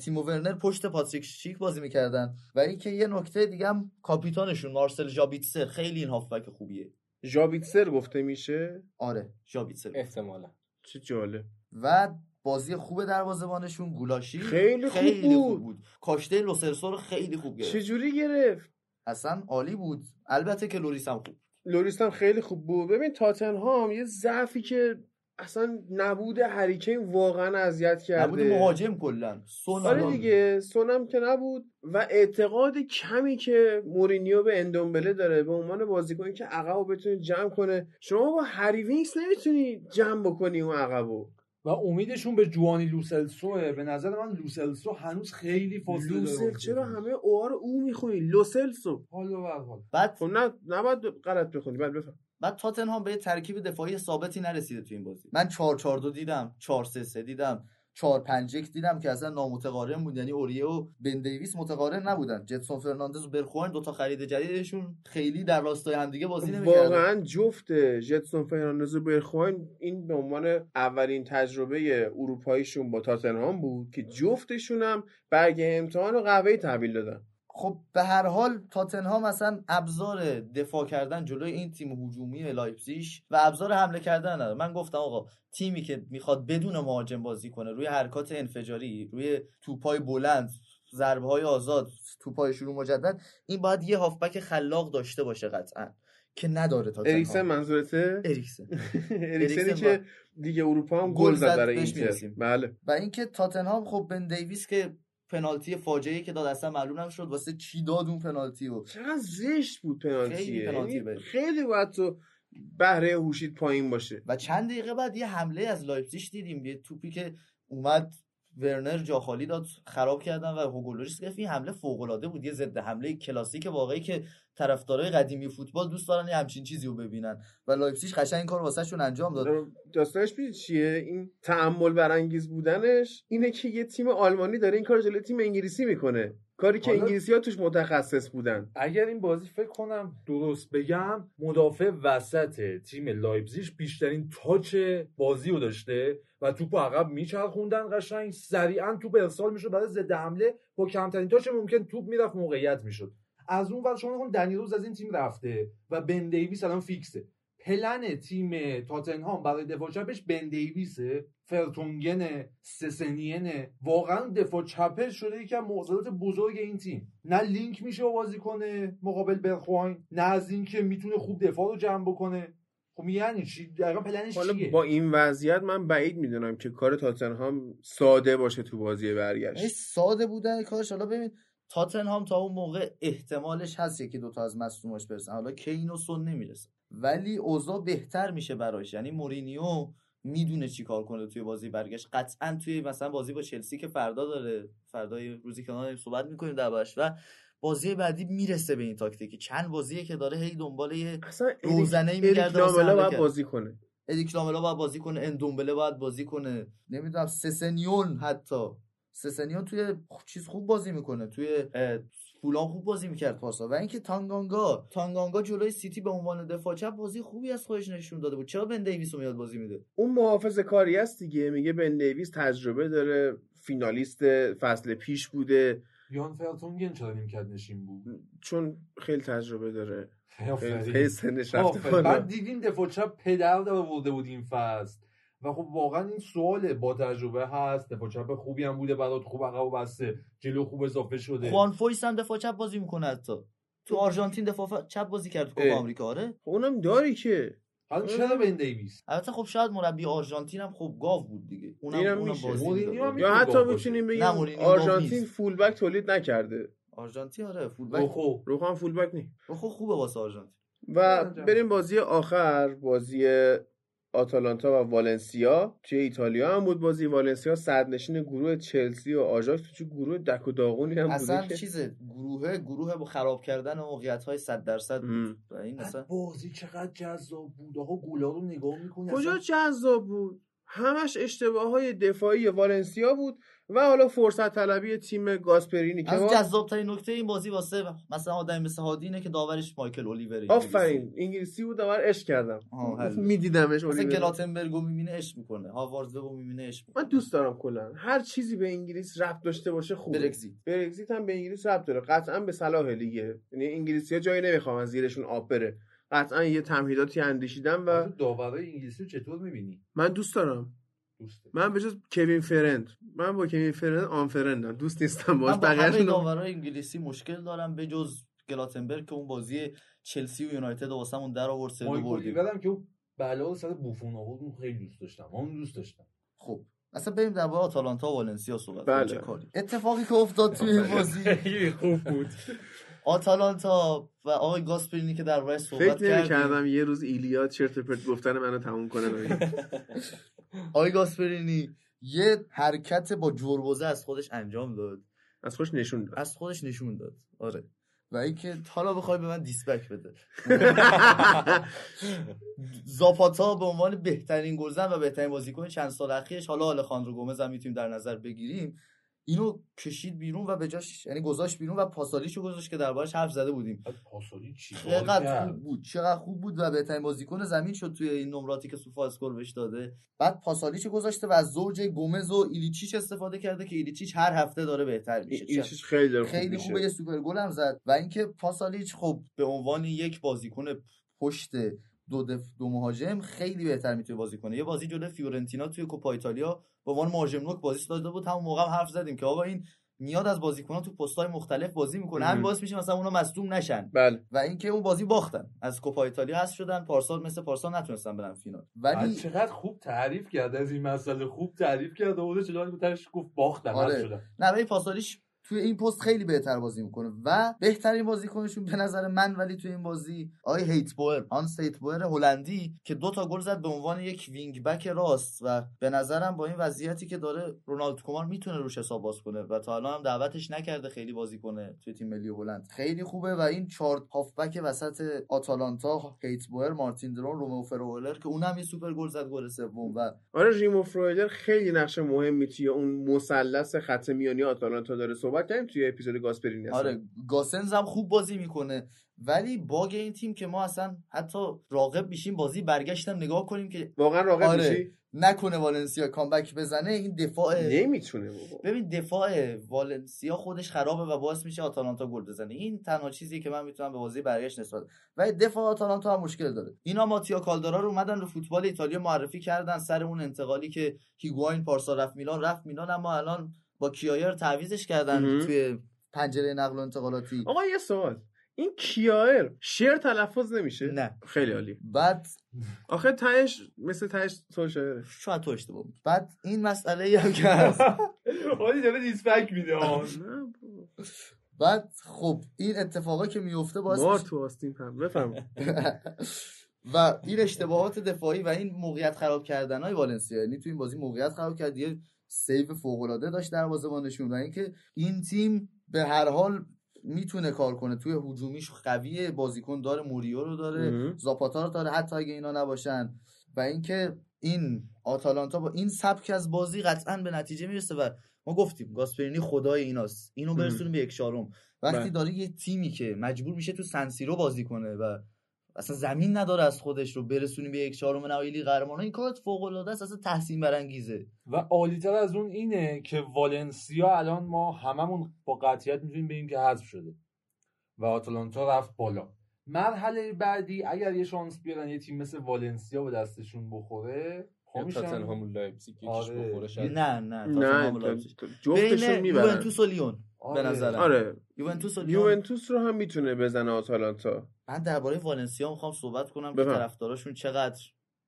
تیمو ورنر پشت پاتریک شیک بازی می‌کردن. و اینکه یه نکته دیگه هم کاپیتانشون مارسل ژابیتسر خیلی این هافبک خوبیه. ژابیتسر گفته میشه؟ آره ژابیتسر. احتمالا. چه جالب. و بازی خوب دروازه‌بانشون گولاشی خیلی خوب خیلی بود. خوب بود. کاشته لوسلسو رو خیلی خوب گرفت. چجوری گرفت؟ اصلا عالی بود. البته که لوریس هم خوب لوریس هم خیلی خوب بود. ببین تاتنهام یه ضعفی که اصلا نبود هریکین واقعا اذیت کرده. نبود مهاجم کلا. سون آره. دیگه سونم که نبود. و اعتقاد کمی که مورینیو به اندومبله داره به عنوان بازیکنی که عقب رو بتونه جمع کنه. شما با هری وینکس نمی‌تونی جمع بکنی اون عقبو. و امیدشون به جوانی لوسلسوه. به نظر من لوسلسو هنوز خیلی فاصله داره لوسل چرا. همه اوها رو او می‌خونی؟ لوسلسو. حالا حال. بعد خب نه نباید غلط بخونی. بعد بفهم. بعد تاتنهام به ترکیب دفاعی ثابتی نرسیده تو این بازی. من 4 4 2 دیدم 4 3 3 دیدم 4 5 1 دیدم که اصلا نامتقارن بود. یعنی اوریه و بن دیویس متقارن نبودن. جتسون فرناندز و برخواین دو تا خرید جدیدشون خیلی در راستای همدیگه بازی نمی‌کردن. واقعا جفت جتسون فرناندز و برخواین این به عنوان اولین تجربه اروپاییشون با تاتنهام بود که جفتشون هم برگ امتحان و قهوه تحویل دادن. خب به هر حال تاتنهام مثلا ابزار دفاع کردن جلوی این تیم هجومی لایپزیش و ابزار حمله کردن نداره. من گفتم آقا تیمی که می‌خواد بدون مهاجم بازی کنه روی حرکات انفجاری روی توپای بلند ضربه های آزاد توپای شروع مجدد این باید یه هافبک خلاق داشته باشه قطعا که نداره تاتنهام. اریکسن منظورته؟ اریکسن. <laughs> اریکسنی اریکسن که دیگه اروپا هم گل زد، برای اینتر. بله. و اینکه تاتنهام خب بن دیویس که پنالتی فاجعه که داد اصلا معلوم نشد واسه چی داد اون پنالتی رو. چقدر زشت بود پنالتیه خیلی پنالتی یعنی بده. خیلی باید تو بهره هوشیت پایین باشه. و چند دقیقه بعد یه حمله از لایپزیگ دیدیم یه توپی که اومد ورنر جا خالی داد خراب کردن و هوگولوریس گرفت. این حمله فوق العاده بود یه ضد حمله کلاسیک واقعی که طرفدارای قدیمی فوتبال دوست دارن یه همچین چیزی رو ببینن. و لایپزیگ قشنگ این کار واسهشون انجام داد. داستانش می‌دید چیه؟ این تأمل برانگیز بودنش اینه که یه تیم آلمانی داره این کار جلوی تیم انگلیسی می‌کنه. کاری که انگلیسی ها توش متخصص بودن. اگر این بازی فکر کنم درست بگم مدافع وسط تیم لایپزیش بیشترین touch بازی رو داشته و توپ عقب میچرخوندن قشنگ. سریعا توپ ارسال می‌شد برای ضد حمله با کمترین touch ممکن توپ می‌رفت موقعیت می‌شد. از اون ور شما نکن دنی روز از این تیم رفته و بن دیویس الان فیکسه. پلن تیم تاتنهام برای دفاع چپش بن دیویسه. فرتونگن سسنین واقعا دفاع چپش شده یکی از معضلات بزرگ این تیم. نه لینک میشه بازی کنه مقابل برخواین نه از اینکه می‌تونه خوب دفاع رو جمع بکنه. خب یعنی چی؟ دقیقا پلنش حالا چیه؟ با این وضعیت من بعید می‌دونم که کار تاتنهام ساده باشه تو بازی برگشت. ساده بودن کارش. حالا ببین تاتنهام تا اون موقع احتمالش هست یکی دوتا از مصدوماش برسن. حالا کین و سون نمی‌رسه. ولی اوضاع بهتر میشه براش. یعنی مورینیو می‌دونه چی کار کنه توی بازی برگشت. قطعا توی مثلا بازی با چلسی که فردا داره فردای روزی که ما صحبت می‌کنیم دربارش و بازی بعدی می‌رسه به این تاکتیکی. چند بازیه که داره هی دنبال یه اریک می‌گرده باید. بازی کنه. اریک لاملا باید بازی کنه اندومبله باید بازی کنه. نمی‌دونم سسنیون حتی. سسنیون توی چیز خوب بازی می‌کنه توی اه، فولام خوب بازی می‌کرد پاسا. و اینکه تانگانگا تانگانگا جلوی سیتی به عنوان دفاع چپ بازی خوبی از خودش نشون داده بود. چرا بن دیویس رو میاد بازی میده؟ اون محافظه کاری است دیگه. میگه بن دیویس تجربه داره فینالیست فصل پیش بوده. یان فرتونگن چرا نیمکت نشین بود؟ چون خیلی تجربه داره. خیلی سنش رفته بعد دیدیم دفاع چپ پدر داره برده بود این فصل. و خب واقعا این سواله. با تجربه هست دفاع چپ خوبی هم بوده برات خوب عقب بسته جلو خوب اضافه شده. خوان فویس هم دفاع چپ بازی می‌کنه حتی. تو آرژانتین دفاع ف- چپ بازی کرد. کوپا آمریکا آره؟ اونم داری که. حالا چرا بن دیویس؟ البته خب شاید مربی آرژانتین هم خب گاو بود دیگه. اونم اینم اونم. بازی یا حتی. می‌تونیم بگیم آرژانتین نیست. فولبک تولید نکرده. آرژانتین آره فولبک روخو روخ هم فولبک نی خوبه واسه آرژانتین. و بریم بازی آخر بازی آتالانتا و والنسیا. توی ایتالیا هم بود بازی. والنسیا صدرنشین گروه چلسی و آژاکس تو چه گروه دک و داغونی هم اصلا بوده که چیز گروه گروه با خراب کردن موقعیت های 100 درصد. بود. و این اصلا بازی چقدر جذاب بود. آقا گلا رو نگاه می‌کنی کجا جذاب بود؟ همش اشتباه های دفاعی والنسیا بود. و حالا فرصت طلبی تیم گاسپرینی که جذاب ترین نکته این بازی واسه مثلا آدم مثل هادی اینه که داورش مایکل الیور آفرین. انگلیسی بود داور عشق کردم. <laughs> میدیدمش مثلا گلاتنبرگ رو می‌بینه عشق می‌کنه. هاوارد رو می‌بینه عشق من می‌کنه دوست دارم کلا. هر چیزی به انگلیس ربط داشته باشه خوبه. برگزیت. برگزیت هم به انگلیس ربط داره. قطعا به صلاح لیگه. یعنی انگلیسی ها جایی نمی‌خوام از زیرشون آب بره. قطعا یه تمهیداتی اندیشیدن و داورای انگلیسی رو چطور می‌بینی؟ من دوست دارم. من به جز کوین فرند من با کوین فرند آن فرندم دوست نیستم باش من با همه بقیه‌شون رو- داورای انگلیسی مشکل دارم به جز گلاتنبرگ که اون بازی چلسی و یونایتد واسمون در آورد سه بردیم. هم که اون بلا سر بوفون آورد اون خیلی دوست داشتم اون دوست داشتم. خب اصلا بریم در مورد آتالانتا و والنسیا صحبت بله. کنیم چه کاری؟ اتفاقی که افتاد توی این بازی. خیلی خوب بود. <laughs> آتالانتا و آقای گاسپرینی که در صحبت فکر کردم یه روز ایلیا چرت و پرت گفتن منو تموم کنه <laughs> آقای گاسپرینی یه حرکت با جربوزه از خودش انجام داد. از خوش نشون داد. از خودش نشون داد. آره. و اینکه حالا بخوای به من دیسبک بده. <laughs> زاپاتا به عنوان بهترین گلزن و بهترین بازیکن چند سال اخیرش حالا آلخاندرو گومز هم می‌تونیم در نظر بگیریم. اینو کشید بیرون و به جاش یعنی گذاشت بیرون و پاسالیشو گذاشت که دربارش حرف زده بودیم. پاسالی چی چقدر خوب بود چقدر خوب بود و بهترین بازیکن زمین شد توی این نمراتی که سوفا اسکور بهش داده. بعد پاسالیچو گذاشته و از زوج گومز و ایلیچیچ استفاده کرده که ایلیچیچ هر هفته داره بهتر میشه. خیلی خوب خیلی میشه. خوبه یه سوپر گل هم زد. و اینکه پاسالیچ خب به عنوان یک بازیکن پشت دو دف دو مهاجم خیلی بهتر می‌تونه بازی کنه. یه بازی جلوی فیورنتینا توی کوپا ایتالیا به عنوان مهاجم نوک بازی داده بود. همون موقع هم حرف زدیم که آقا این میاد از بازیکن‌ها تو پست‌های مختلف بازی می‌کنه. همین باعث میشه مثلا اونا مصدوم نشن. بله. و اینکه اون بازی باختن. از کوپا ایتالیا هست شدن. پارسال مثل پارسال نتونستن برن فینال. ولی چقدر خوب تعریف کرد از این مسئله. خوب تعریف کرد و چلان ترش گفت باختن آره. حذف شدن. نه ولی پاسالیچ توی این پست خیلی بهتر بازی می‌کنه و بهترین بازیکنشون به نظر من ولی توی این بازی آقای هیت بوئر هانس هیت بوئر هلندی که دو تا گل زد به عنوان یک wing back راست و به نظرم با این وضعیتی که داره رونالد کومان می‌تونه روش حساب باز کنه و تا الان هم دعوتش نکرده خیلی بازی کنه توی تیم ملی هلند. خیلی خوبه و این چهار هافبک وسط آتالانتا هیت بوئر مارتن دی‌رون رمو فرویلر که اونم یه سوپر گل زد گل سوم و آره رمو فرویلر خیلی نقش مهمی توی اون مثلث خط میانی آتالانتا داره صحبت کردیم توی اپیزود گاسپرینی. آره گاسنز هم خوب بازی می‌کنه. ولی باگ این تیم که ما اصلا حتی راقب میشیم بازی برگشتم نگاه کنیم که واقعا راقب آره. میشی؟ نکنه والنسیا کامبک بزنه. این دفاع نمی‌تونه بابا. ببین دفاع والنسیا خودش خرابه و باعث میشه آتالانتا گل بزنه. این تنها چیزی که من می‌تونم به بازی برگشت نسبت و دفاع آتالانتا هم مشکل داره. اینا ماتیا کالدارا رو اومدن رو فوتبال ایتالیا معرفی کردن. سر اون انتقالی که هیگواین پارسا رفت میلان رفت میلان اما الان با کیایر تعویزش کردن مهم. توی پنجره نقل و انتقالاتی. آقا یه سوال. این کیایر شعر تلفظ نمیشه؟ نه. خیلی عالی. بعد آخه تهش مثل تهش تو شعره. شاید تو اشتباه. بعد این مسئله ای هم که هست. حالی داره دیسپک میده. بعد خب این اتفاقا که میفته باعث مار میشه- تو آستین هم. بفهم. <laughs> و این اشتباهات دفاعی و این موقعیت خراب کردن های والنسیا. یعنی تو این بازی موقعیت خراب کرد. یه save فوق العاده داشت دروازه‌بانشون و اینکه این تیم به هر حال می‌تونه کار کنه توی هجومیش قویه بازیکن داره موریو رو داره. زاپاتا رو داره حتی اگه اینا نباشن و اینکه این آتالانتا با این سبک از بازی قطعا به نتیجه می‌رسه و ما گفتیم گاسپرینی خدای ایناست اینو. برسونیم به یک چهارم وقتی بله. داره یه تیمی که مجبور میشه تو سنسیرو بازی کنه و اصلا زمین نداره از خودش رو برسونیم به یک چهارم نهایی لیگ قهرمانان این کارت فوق العاده است اصلا تحسین برانگیزه. و عالیتر از اون اینه که والنسیا الان ما هممون با قطعیت می‌تونیم بگیم که حذف شده و آتالانتا رفت بالا. مرحله بعدی اگر یه شانس بیارن یه تیم مثل والنسیا به دستشون بخوره میشن. تاتنهام و لایپزیگ آره. بخوره نه نه نه تاتنهام لایپزیگ. جفتشون می‌برن. یوونتوس و لیون. آره. به نظرم آره یوونتوس و لیون یوونتوس رو هم می‌تونه بزنه آتالانتا من درباره والنسیا می‌خوام صحبت کنم که. طرفداراشون چقدر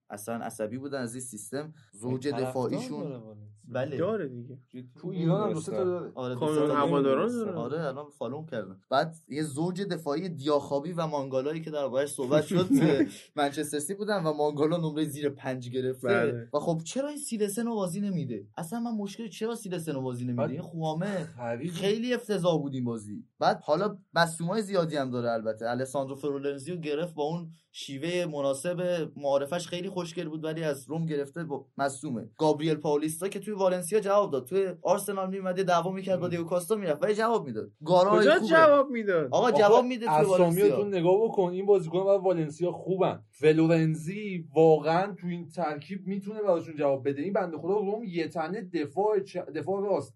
اصلا عصبی بودن از این سیستم زوج دفاعیشون. بله. داره دیگه. تو ایران هم دو سه تا داره. آره کانون. هواداران. داره. آره الان فالو کردم بعد یه زوج دفاعی دیاخابی و مانگالایی که دربارش صحبت شد <laughs> منچستر سیتی بودن و مانگالا نمره زیر پنج گرفته. بله. و خب چرا این سیلسن رو بازی نمیده؟ اصلا من مشکل چرا سیلسن رو بازی نمیده؟ این خوامه خیلی افتضاح بود این بازی. بعد حالا مصومای زیادی هم داره البته. الساندرو فرولنزیو گرفت با اون شیوه مناسب معارفش خیلی خوشگل بود ولی از روم گرفته با مصومه گابریل پاولیستا که توی والنسیا جواب داد. توی آرسنال میومده دعوا می‌کرد با دیو کاستا می‌رفت. ولی جواب می‌داد. گارای کجا. جواب می‌داد؟ آقا جواب میده توی والنسیا. اسامیاتون نگاه بکن. این بازیکن برای والنسیا خوبن. فلورنزی واقعا تو این ترکیب می‌تونه براشون جواب بده. این بنده خدا روم یه تنه دفاع چ- دفاع راست.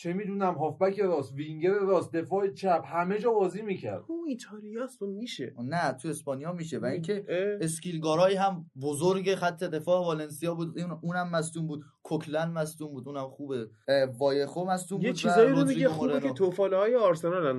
چه می‌دونم هافبک راست وینگر راست دفاع چپ همه جا بازی می‌کرد. اون ایتالیاست و میشه. نه تو اسپانیا میشه. و اینکه. ازکیل گارای هم بزرگ خط دفاع والنسیا بود اون- اونم مصدوم بود. کوکلن مصدوم بود اونم خوبه. وایخو یه بود و چیزایی رو میگه خوبه. که توفاله های آرسنال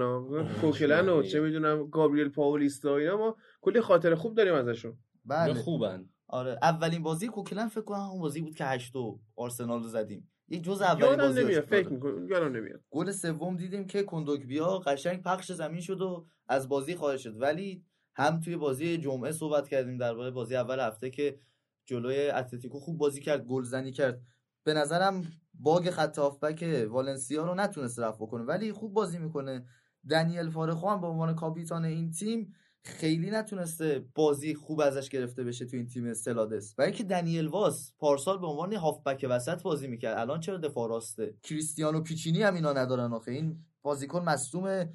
کوکلن و چه می‌دونم گابریل پاولیستا اینا ما کلی خاطر خوب داریم ازشون. بله. خوبن. آره. اولین بازی کوکلن فکر کنم اون بازی بود که هشتو آرسنال رو زدیم. یه جز اولین یادم بازی نمیاد فکر می‌کنم. یادم نمیاد. گل سوم دیدیم که کندوگبیا قشنگ پخش زمین شد و از بازی خارج شد. ولی هم توی بازی جمعه صحبت کردیم درباره بازی اول هفته که جلوی اتلتیکو خوب بازی کرد گلزنی کرد. به نظرم باگ خط هافبک والنسیا رو نتونست رفع بکنه. ولی خوب بازی می‌کنه. دنیل فارخو هم به عنوان کاپیتان این تیم خیلی نتونسته بازی خوب ازش گرفته بشه تو این تیم سلادس. و اینکه دنیل واس پارسال به عنوان هافبک وسط بازی می‌کرد. الان چرا دفاع راسته؟ کریستیانو پیچینی هم اینا ندارن آخه. این بازیکن مصدومه.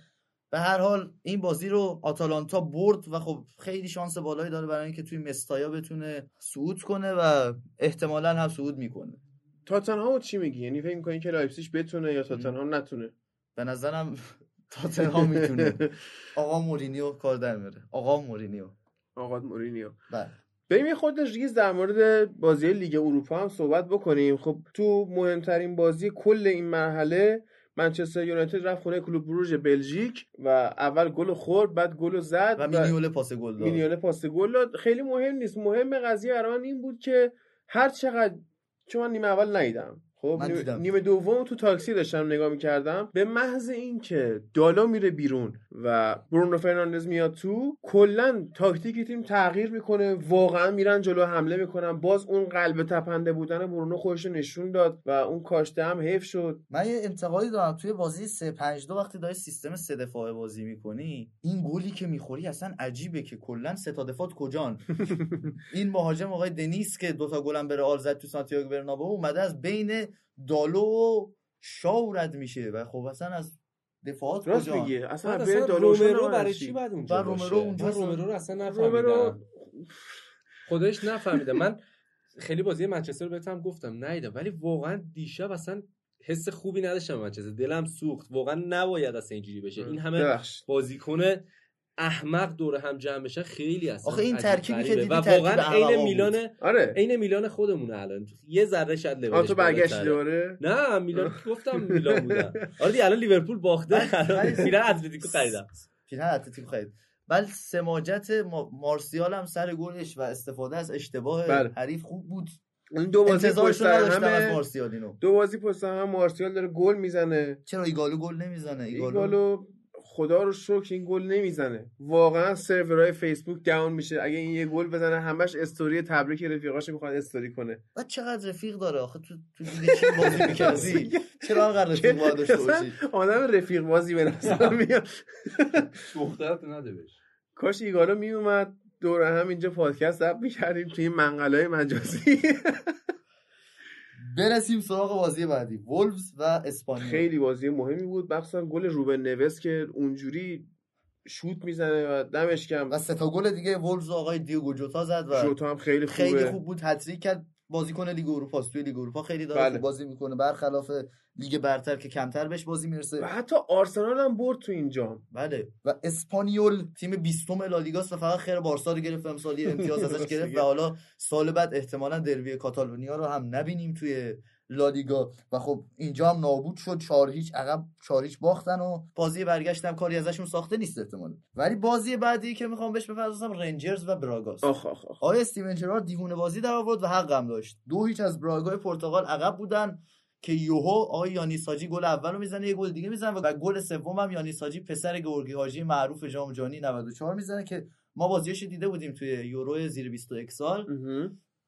به هر حال این بازی رو آتالانتا برد و خب خیلی شانس بالایی داره برای اینکه توی مستایا بتونه صعود کنه و احتمالا هم صعود می‌کنه. تاتنهامو چی میگی؟ یعنی فکر می‌کنی که لایپزیگ بتونه یا تاتنهام نتونه؟ به نظرم تاتنهام می‌تونه. <laughs> آقا مورینیو کار در میاره آقا مورینیو. آقا مورینیو. بله. بریم یه خرده ریز در مورد بازی لیگ اروپا هم صحبت بکنیم. خب تو مهمترین بازی کل این مرحله منچستر یونایتد رفت خونه کلوب بروژ بلژیک و اول گل خورد بعد گل زد و مینیول پاس گل داد. مینیول پاس گل داد. خیلی مهم نیست. مهم قضیه برای من این بود که هر چقدر چون من نیمه اول ندیدم. خب من نیمه- دیدم. نیمه دوم تو تاکسی داشتم نگاه می‌کردم. به محض اینکه دالو میره بیرون و برونو فرناندز میاد تو کلا تاکتیک تیم تغییر می‌کنه. واقعا میرن جلو حمله می‌کنن. باز اون قلب تپنده بودن برونو خودش رو نشون داد و اون کاشته هم حیف شد. من یه انتقادی دارم. توی بازی 3 5 2 وقتی داری سیستم سه دفاعه بازی می‌کنی این گلی که می‌خوری اصلا عجیبه که کلا سه تا دفاعت کجان؟ <laughs> این مهاجم آقای دنیس که دوتا گلم به رئال زد تو سانتیاگو برنابو اومده از بین دالو و شاو رد میشه. و خب اصلا از دفاعات راست میگه اصلا بره رومرو نباید برای چی؟ بعد اونجا رومرو؟ اونجا رومرو رو اصلا رومرو نفهمیدم. خودش نفهمیدم <laughs> من خیلی بازی منچستر رو بهتم گفتم نیدم ولی واقعا دیشب اصلا حس خوبی نداشتم منچستر. دلم سوخت. واقعا نباید اصلا اینجوری بشه. این همه. بازیکن احمق دور هم جمع بشن خیلی اصلا آخه این ترکیبی که. دیدی و ترکیب واقعا عین. میلان آره. عین میلان خودمونه الان. یه ذره آن لولش تو برگشتی بالاتره. دوباره؟ نه میلان گفتم میلان بودم آره دیگه الان لیورپول باخته. میرن اتلتیکو خریدم. پیرهن اتلتیکو خرید. ولی سماجت ما- مارسیال هم سر گلش و استفاده از اشتباه بله. حریف خوب بود. این دو بازی پشت از همه. مارسیال اینو. دو بازی پشت سر هم مارسیال داره گل می‌زنه. چرا ایگالو گل نمی‌زنه؟ ایگالو, ایگالو خدا رو شکر این گل نمی‌زنه. واقعا سرورهای فیسبوک down میشه. اگه این یه گل بزنه همش استوری تبریک رفیقاش می‌خواد استوری کنه. بعد چقدر رفیق داره آخه؟ تو تو دیگه چی بازی می‌کردی؟ <laughs> چرا انقدر رفیق <laughs> باید داشته اصلا باشی؟ آدم رفیق بازی به نظر میاد. دخترت نده بهش کاش ایگالو میومد دور هم اینجا پادکست ضبط می‌کردیم توی این منقلای مجازی. <laughs> برسیم سراغ بازی بعدی. وولفز و اسپانیول. خیلی بازی مهمی بود. مخصوصا گل روبن نوس که اونجوری شوت می‌زنه و دمش کم. و سه تا گل دیگه وولفز آقای دیوگو جوتا زد و شوتا هم خیلی خوبه. خیلی خوب بود. هت‌تریک کرد. بازیکن لیگ اروپا است. توی لیگ اروپا خیلی داره بله. بازی می‌کنه برخلاف لیگ برتر که کمتر بهش بازی و می‌رسه حتی آرسنال هم برد تو این جام بله و اسپانیول تیم بیستم لالیگاست و فقط خیر بارسا رو گرفت امسال امتیاز ازش <laughs> گرفت. و حالا سال بعد احتمالا دربی کاتالونیا رو هم نبینیم توی لالیگا. و خب اینجا هم نابود شد. چهار هیچ عقب چهار هیچ باختن و بازی برگشت هم کاری ازشون ساخته نیست احتمالا. ولی بازی بعدی که می‌خوام بهش بپردازم رنجرز و براگاست آخ آخ آخ. آقای استیون جرارد دیوونه بازی در آورد و حقم داشت. دو هیچ از براگای پرتغال عقب بودن که یوهو آقای یانیساجی گل اول رو می‌زنه یه گل دیگه می‌زنه و گل سوم هم یانیساجی پسر گورگی حاجی معروف جام جهانی 94 می‌زنه که ما بازیش دیده بودیم توی یورو زیر 21 سال.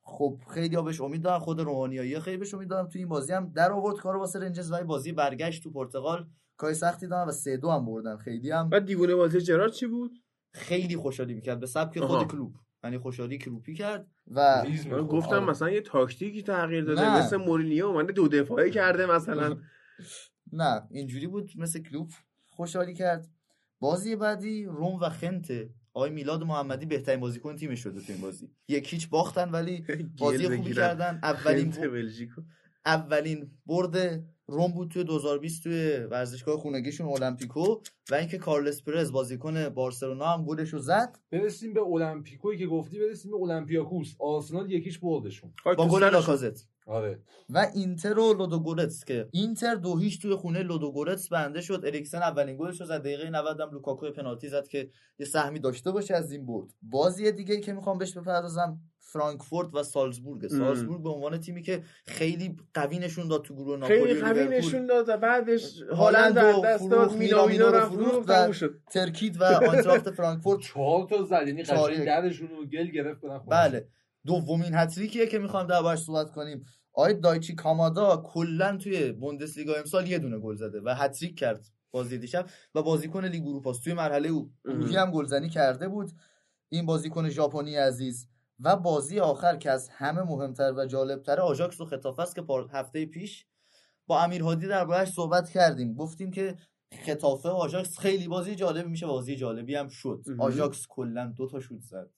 خب خیلی ها بهش امید دارن خود رومانیایی خیلی بهش امید دارن. توی این بازی هم در آورد کارو واسه رنجرز و بازی برگشت تو پرتغال. کار سختی دارن و 3 2 هم بردن. خیلی هم بعد دیوونه بازی جرارد چی بود؟ خیلی خوشحالی می‌کرد. به سبک. خود کلوب. یعنی خوشحالی کلوپی کرد و من. گفتم آره. مثلا یه تاکتیکی تغییر داده. نه. مثل مورینیو اومده دو دفاعی کرده مثلا. <laughs> نه اینجوری بود مثل کلوب خوشحالی کرد. بازی بعدی روم و خنت آقای میلاد محمدی بهترین بازیکن تیمش شده تو این بازی یک هیچ باختن ولی <laughs> بازی خوبی بگیرن. کردن اولین. اولین برد روم بود توی 2020 توی ورزشگاه خونگیشون المپیکو و اینکه کارلس پرز بازیکن بارسلونا هم گلش رو زد برسیم به المپیکوی که گفتی برسیم به اولمپیاکوس آرسنال یکیش بردشون با گل. لاکازت آره. و اینتر و لودوگورتس که اینتر دو هیچ توی خونه لودوگورتس برنده شد. اریکسن اولین گلش رو زد. دقیقه 90 هم لوکاکو پنالتی زد که یه سهمی داشته باشه از این برد. بازی دیگه ای که می‌خوام بهش بپردازم فرانکفورت و سالزبورگ. سالزبورگ به عنوان تیمی که خیلی قوی نشون داد تو گروه ناپولی خیلی و قوی. نشون داد و بعدش هالند رو دست داد مینامینو رو فروخت فروخت و ترکید و آینتراخت فرانکفورت. چهار تا زد. یعنی قشنگ. درشون رو گل گرفت. بله. دومین هتریکیه که می‌خوایم دربارش صحبت کنیم. آقای دایچی کامادا کلا توی بوندسلیگا امسال یه دونه گل زده و هتریک کرد بازی دیشب و بازیکن لیگ اروپا. توی مرحله او گروهی هم گلزنی کرده بود. این بازیکن ژاپنی عزیز. و بازی آخر که از همه مهمتر و جالبتر آژاکس و خطافه است که هفته پیش با امیر هادی دربارهش صحبت کردیم. گفتیم که خطافه آژاکس خیلی بازی جالبی میشه بازی جالبی هم شد. آژاکس کلا دو تا شوت زد.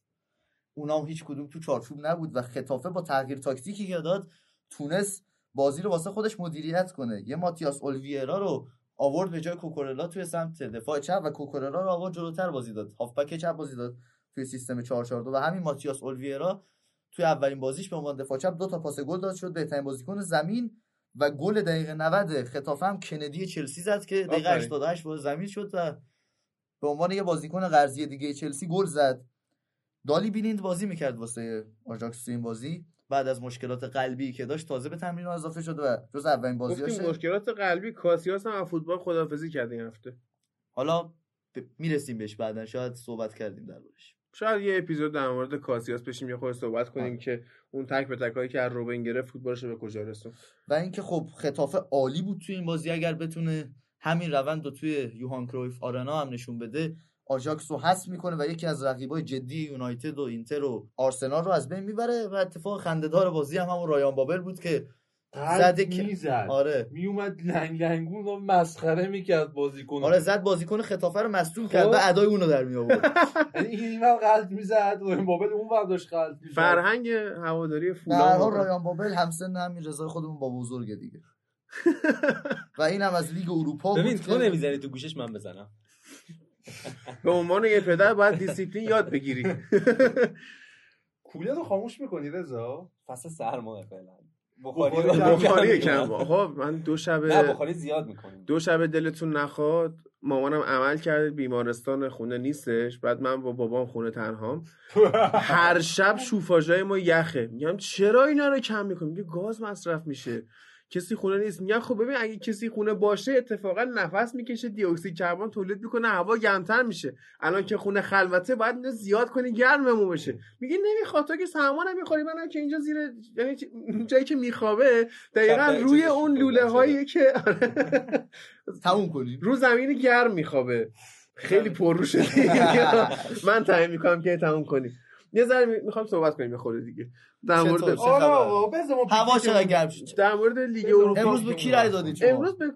اونا هم هیچ کدوم تو چارچوب نبود و خطافه با تغییر تاکتیکی که داد تونست بازی رو واسه خودش مدیریت کنه. یه ماتیاس اولویرا رو آورد به جای کوکورلا توی سمت دفاع چپ و کوکورلا رو آورد جلوتر بازی داد. هافبک چپ بازی داد توی سیستم 442 و همین ماتیاس اولویرا توی اولین بازیش به عنوان دفاع چپ دو تا پاس گل داد شد. بهترین بازیکن زمین و گل دقیقه 90 خطافه هم کندی چلسی زد که دقیقه آفرین. 88 وارد زمین شد و به عنوان یه بازیکن قرضی دیگه چلسی گل زد. دالی بینیند بازی می‌کرد واسه آژاکس تو این بازی. بعد از مشکلات قلبی که داشت تازه به تمرین اضافه شد و جز اولین بازیاشه. مشکلات قلبی کاسیاس هم از فوتبال خدافزی کرده این هفته. حالا ب- می‌رسیم بهش بعدا. شاید صحبت کردیم دربارش. شاید یه اپیزود در مورد کاسیاس بشیم یه خود صحبت کنیم آره. که اون تک به تک هایی که از روبن گرفت فوتبالش به کجا رسون. و اینکه خب خطافه عالی بود توی این بازی اگر بتونه همین روند رو توی یوهان کرویف آرنا هم نشون بده آژاکس رو حذف می‌کنه و یکی از رقیبای جدی یونایتد و اینتر و آرسنال رو از بین می‌بره و اتفاق خندهدار بازی هم همون رایان بابل بود که که- می‌زد. آره. میومد لنگ لنگون رو مسخره می‌کرد بازیکن آره زد بازیکن خطافه رو مصدوم خب. کرد و ادای اونو در می آورد <laughs> یعنی این اینور غلت می‌زد و بابل اون ور داشت غلت می‌زد. فرهنگ هواداری فولام رایان بابل همسن همین رضای خودمون با بزرگه دیگه. <laughs> و این هم از لیگ اروپا ببین تو نمی‌زنی تو گوشش من بزنم. به عنوان یه پدر باید دیسیپلین یاد بگیری. کولر رو خاموش می‌کنی رضا؟ فصل سرمائه فعلا. بخاری کم بخاری کم. آقا من دو شب نه بخاری زیاد می‌کنیم دو شب دلتون نخواد مامانم عمل کرد بیمارستان خونه نیستش. بعد من با بابام خونه تنهام. هر شب شوفاژای ما یخه. میگم چرا اینا رو کم می‌کنیم میگه گاز مصرف میشه. کسی خونه نیست. میگم خب ببین اگه کسی خونه باشه اتفاقا نفس می‌کشه دی اکسید کربن تولید می‌کنه هوا گرمتر میشه. الان که خونه خلوته باید اینو زیاد کنی گرممون بشه. میگه نمی‌خواد تو که سرما نمی‌خوری من که اینجا زیر یعنی جایی که میخوابه دقیقا روی اون لوله هایی که <laughs> تموم کنیم رو زمین گرم میخوابه. خیلی پررو شدی. <laughs> <laughs> من تعیین می‌کنم که تموم کنیم یه ذره می‌خوام صحبت کنیم یه خورده دیگه. در؟ مورد آره هوا چقدر. گرم شد؟ در مورد لیگ اروپا امروز به کی رای دادید شما؟ امروز به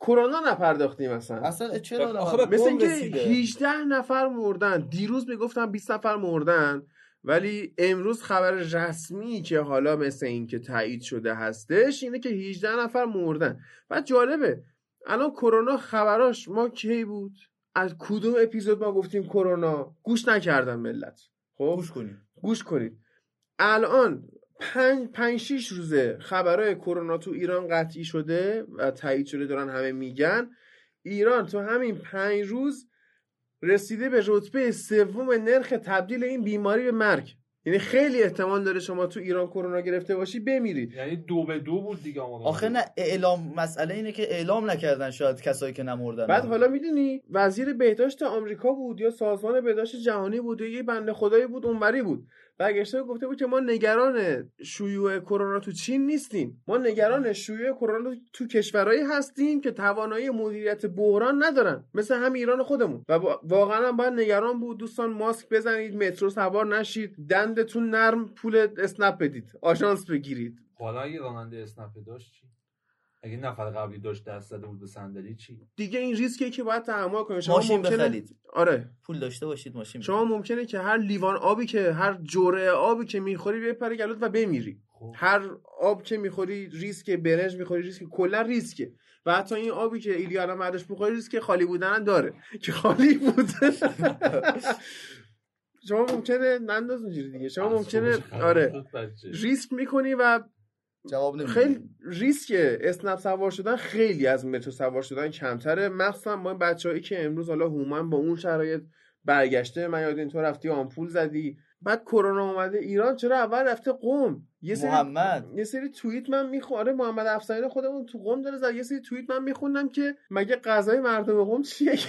کرونا نپرداختیم اصلا. اصلا چرا آخه مثل اینکه رسیده. 18 نفر مردن. دیروز می‌گفتن 20 نفر مردن ولی امروز خبر رسمی که حالا مثل این که تایید شده هستش اینه که 18 نفر مردن. بعد جالبه الان کرونا خبراش ما کی بود؟ از کدوم اپیزود ما گفتیم کرونا؟ گوش نکردن ملت. خب؟ گوش کنیم گوش کنید الان پنج, پنج شیش روزه خبرهای کرونا تو ایران قطعی شده و تایید شده دارن همه میگن. ایران تو همین پنج روز رسیده به رتبه سوم نرخ تبدیل این بیماری به مرگ. یعنی خیلی احتمال داره شما تو ایران کرونا گرفته باشی بمیرید یعنی دو به دو بود دیگه آخه نه اعلام مسئله اینه که اعلام نکردن شاید کسایی که نمردن. بعد حالا می‌دونی وزیر بهداشت آمریکا بود یا سازمان بهداشت جهانی بود یا یه بنده خدایی بود اونوری بود. برگشته گفته بود که ما نگران شیوع کرونا تو چین نیستیم. ما نگران شیوع کرونا تو کشورهایی هستیم که توانایی مدیریت بحران ندارن. مثل هم ایران خودمون. و واقعا باید نگران بود. دوستان ماسک بزنید مترو سوار نشید. دندتون نرم پول اسنپ بدید. آژانس بگیرید. حالا اگه راننده اسنپ داشت چی؟ اگه نفر قبلی داشت دست زده بود به صندلی چی؟ دیگه این ریسکیه که باید تحمل کنید شما ماشین ممکنه بخرید. آره. پول داشته باشید ماشین شما ممکنه که هر لیوان آبی که هر جرعه آبی که می‌خوری بپره گلوت و بمیری. خب. هر آب که می‌خوری ریسک برنج می‌خوری ریسک کلا ریسکه. و حتی این آبی که ایلیا الان بعدش می‌خوری ریسک خالی بودن هم داره. <laughs> که خالی بود. <laughs> شما ممکنه ننداز اونجوری دیگه. شما ممکنه آره. ریسک می‌کنی و جواب نمی‌دید خیلی ریسک اسنپ سوار شدن خیلی از مترو سوار شدن کمتره. مخصوصا ما بچه‌هایی که امروز حالا هومن با اون شرایط برگشته. من یاد این تو رفتی آمپول زدی. بعد کرونا اومده ایران. چرا اول رفته قم؟ یه سری محمد. یه سری توییت من می‌خوام آره محمد افسرین خودمون تو قم داره زد. یه سری توییت من میخوندم که مگه غذای مردم قم چیه؟ <laughs>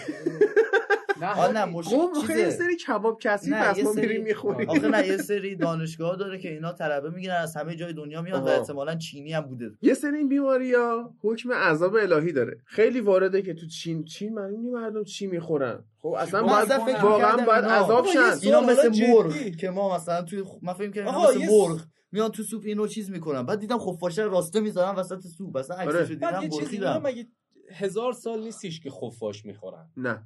آه نه مشکل خب آخه یه چیزه سری کباب کسی نه، پس ما میریم می‌خوریم. آخه نه یه سری دانشگاه داره که اینا طلبه می‌گیرن از همه جای دنیا میاد و. احتمالاً چینی هم بوده. یه سری این بیماری ها حکم عذاب الهی داره. خیلی وارده که تو چین چین معلوم مردم چی می‌خورن. خب اصلا باید واقعا باید اینا- عذاب شن. اینا مثل. مرغ. که ما مثلا توی خ- من فکر کردم آقا، مثل مرغ میان تو سوپ اینو چیز می‌کنن. بعد دیدم خفاشه رو راسته می‌ذارن وسط سوپ. اصلا آره. عکسشو بعد دیدم یه چیزی اینا برخیدم مگه هزار سال نیستیش که خفاش می‌خورن؟ نه.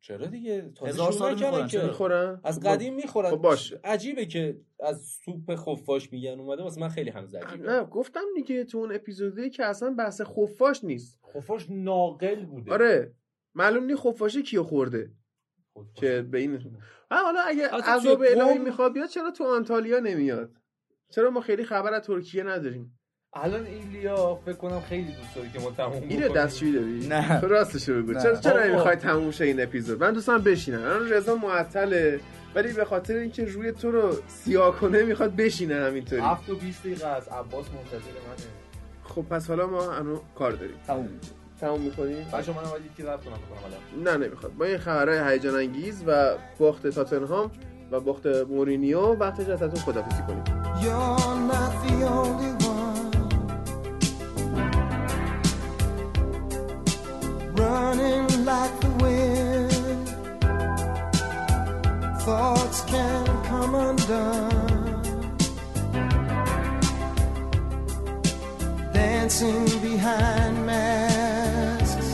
چرا دیگه؟ تازه هزار سال می‌خورن، که. چرا؟ می‌خورن؟ از قدیم می‌خورن. خب باشه. عجیبه که از سوپ خفاش میگن اومده. واسه من خیلی هم عجیبه نه گفتم دیگه تو اون اپیزودی که اصلا بحث خفاش نیست. خفاش ناقل بوده. آره. معلوم نی خفاشه کیو خورده. خفاش. که به این حالا اگه عذاب الهی می‌خواد بیاد چرا تو آنتالیا نمیاد؟ چرا ما خیلی خبر از ترکیه نداریم؟ الان ایلیا فکر کنم خیلی دوست داره که ما تموم اینو. دستشویی داری؟ نه. تو راستش بگو. نه. چرا چرا. نمی‌خوای تموم شه این اپیزود؟ من دوستم بشینم. الان رضا معطله. ولی به خاطر اینکه روی تو رو سیاه کنه می‌خواد بشینه همینطوری. 7 و 20 دقیقه از عباس منتظر منه. خب پس حالا ما الان کار داریم. تموم تموم می‌کنیم بچه من باید یکی رفت کنم بکنم الان. نه نمی‌خواد. با این خبرهای هیجان انگیز و باخت تاتنهام و باخت مورینیو وقتش ازتون خدافظی کنیم. Running like the wind. Thoughts can come undone, dancing behind masks,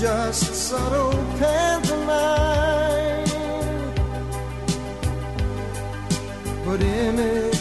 just subtle pantomime. But images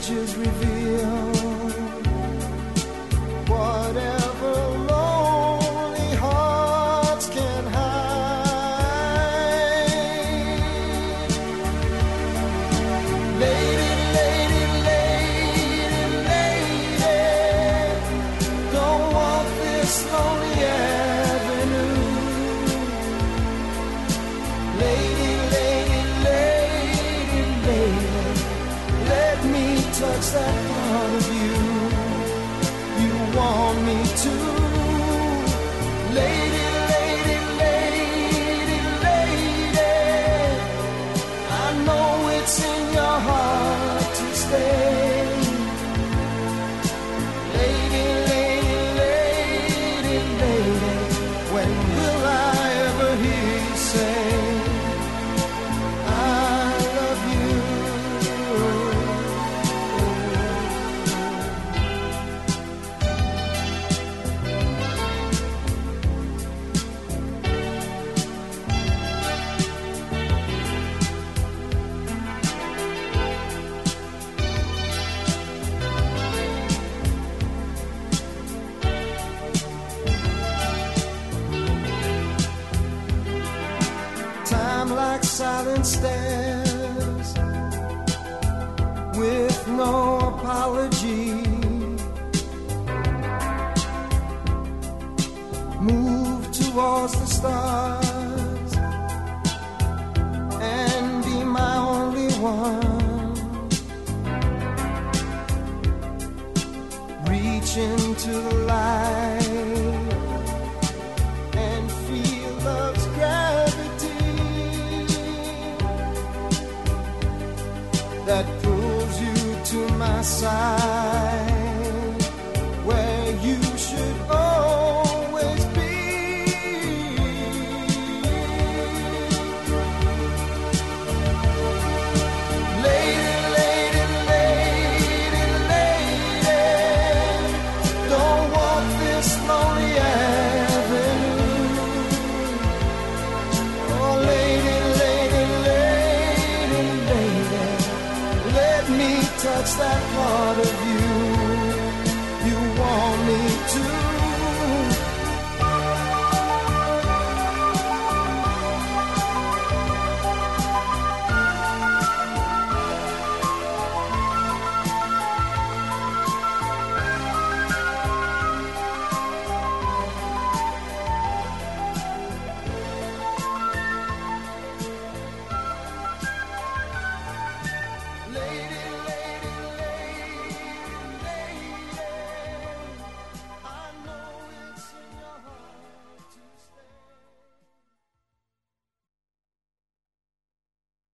Move towards the stars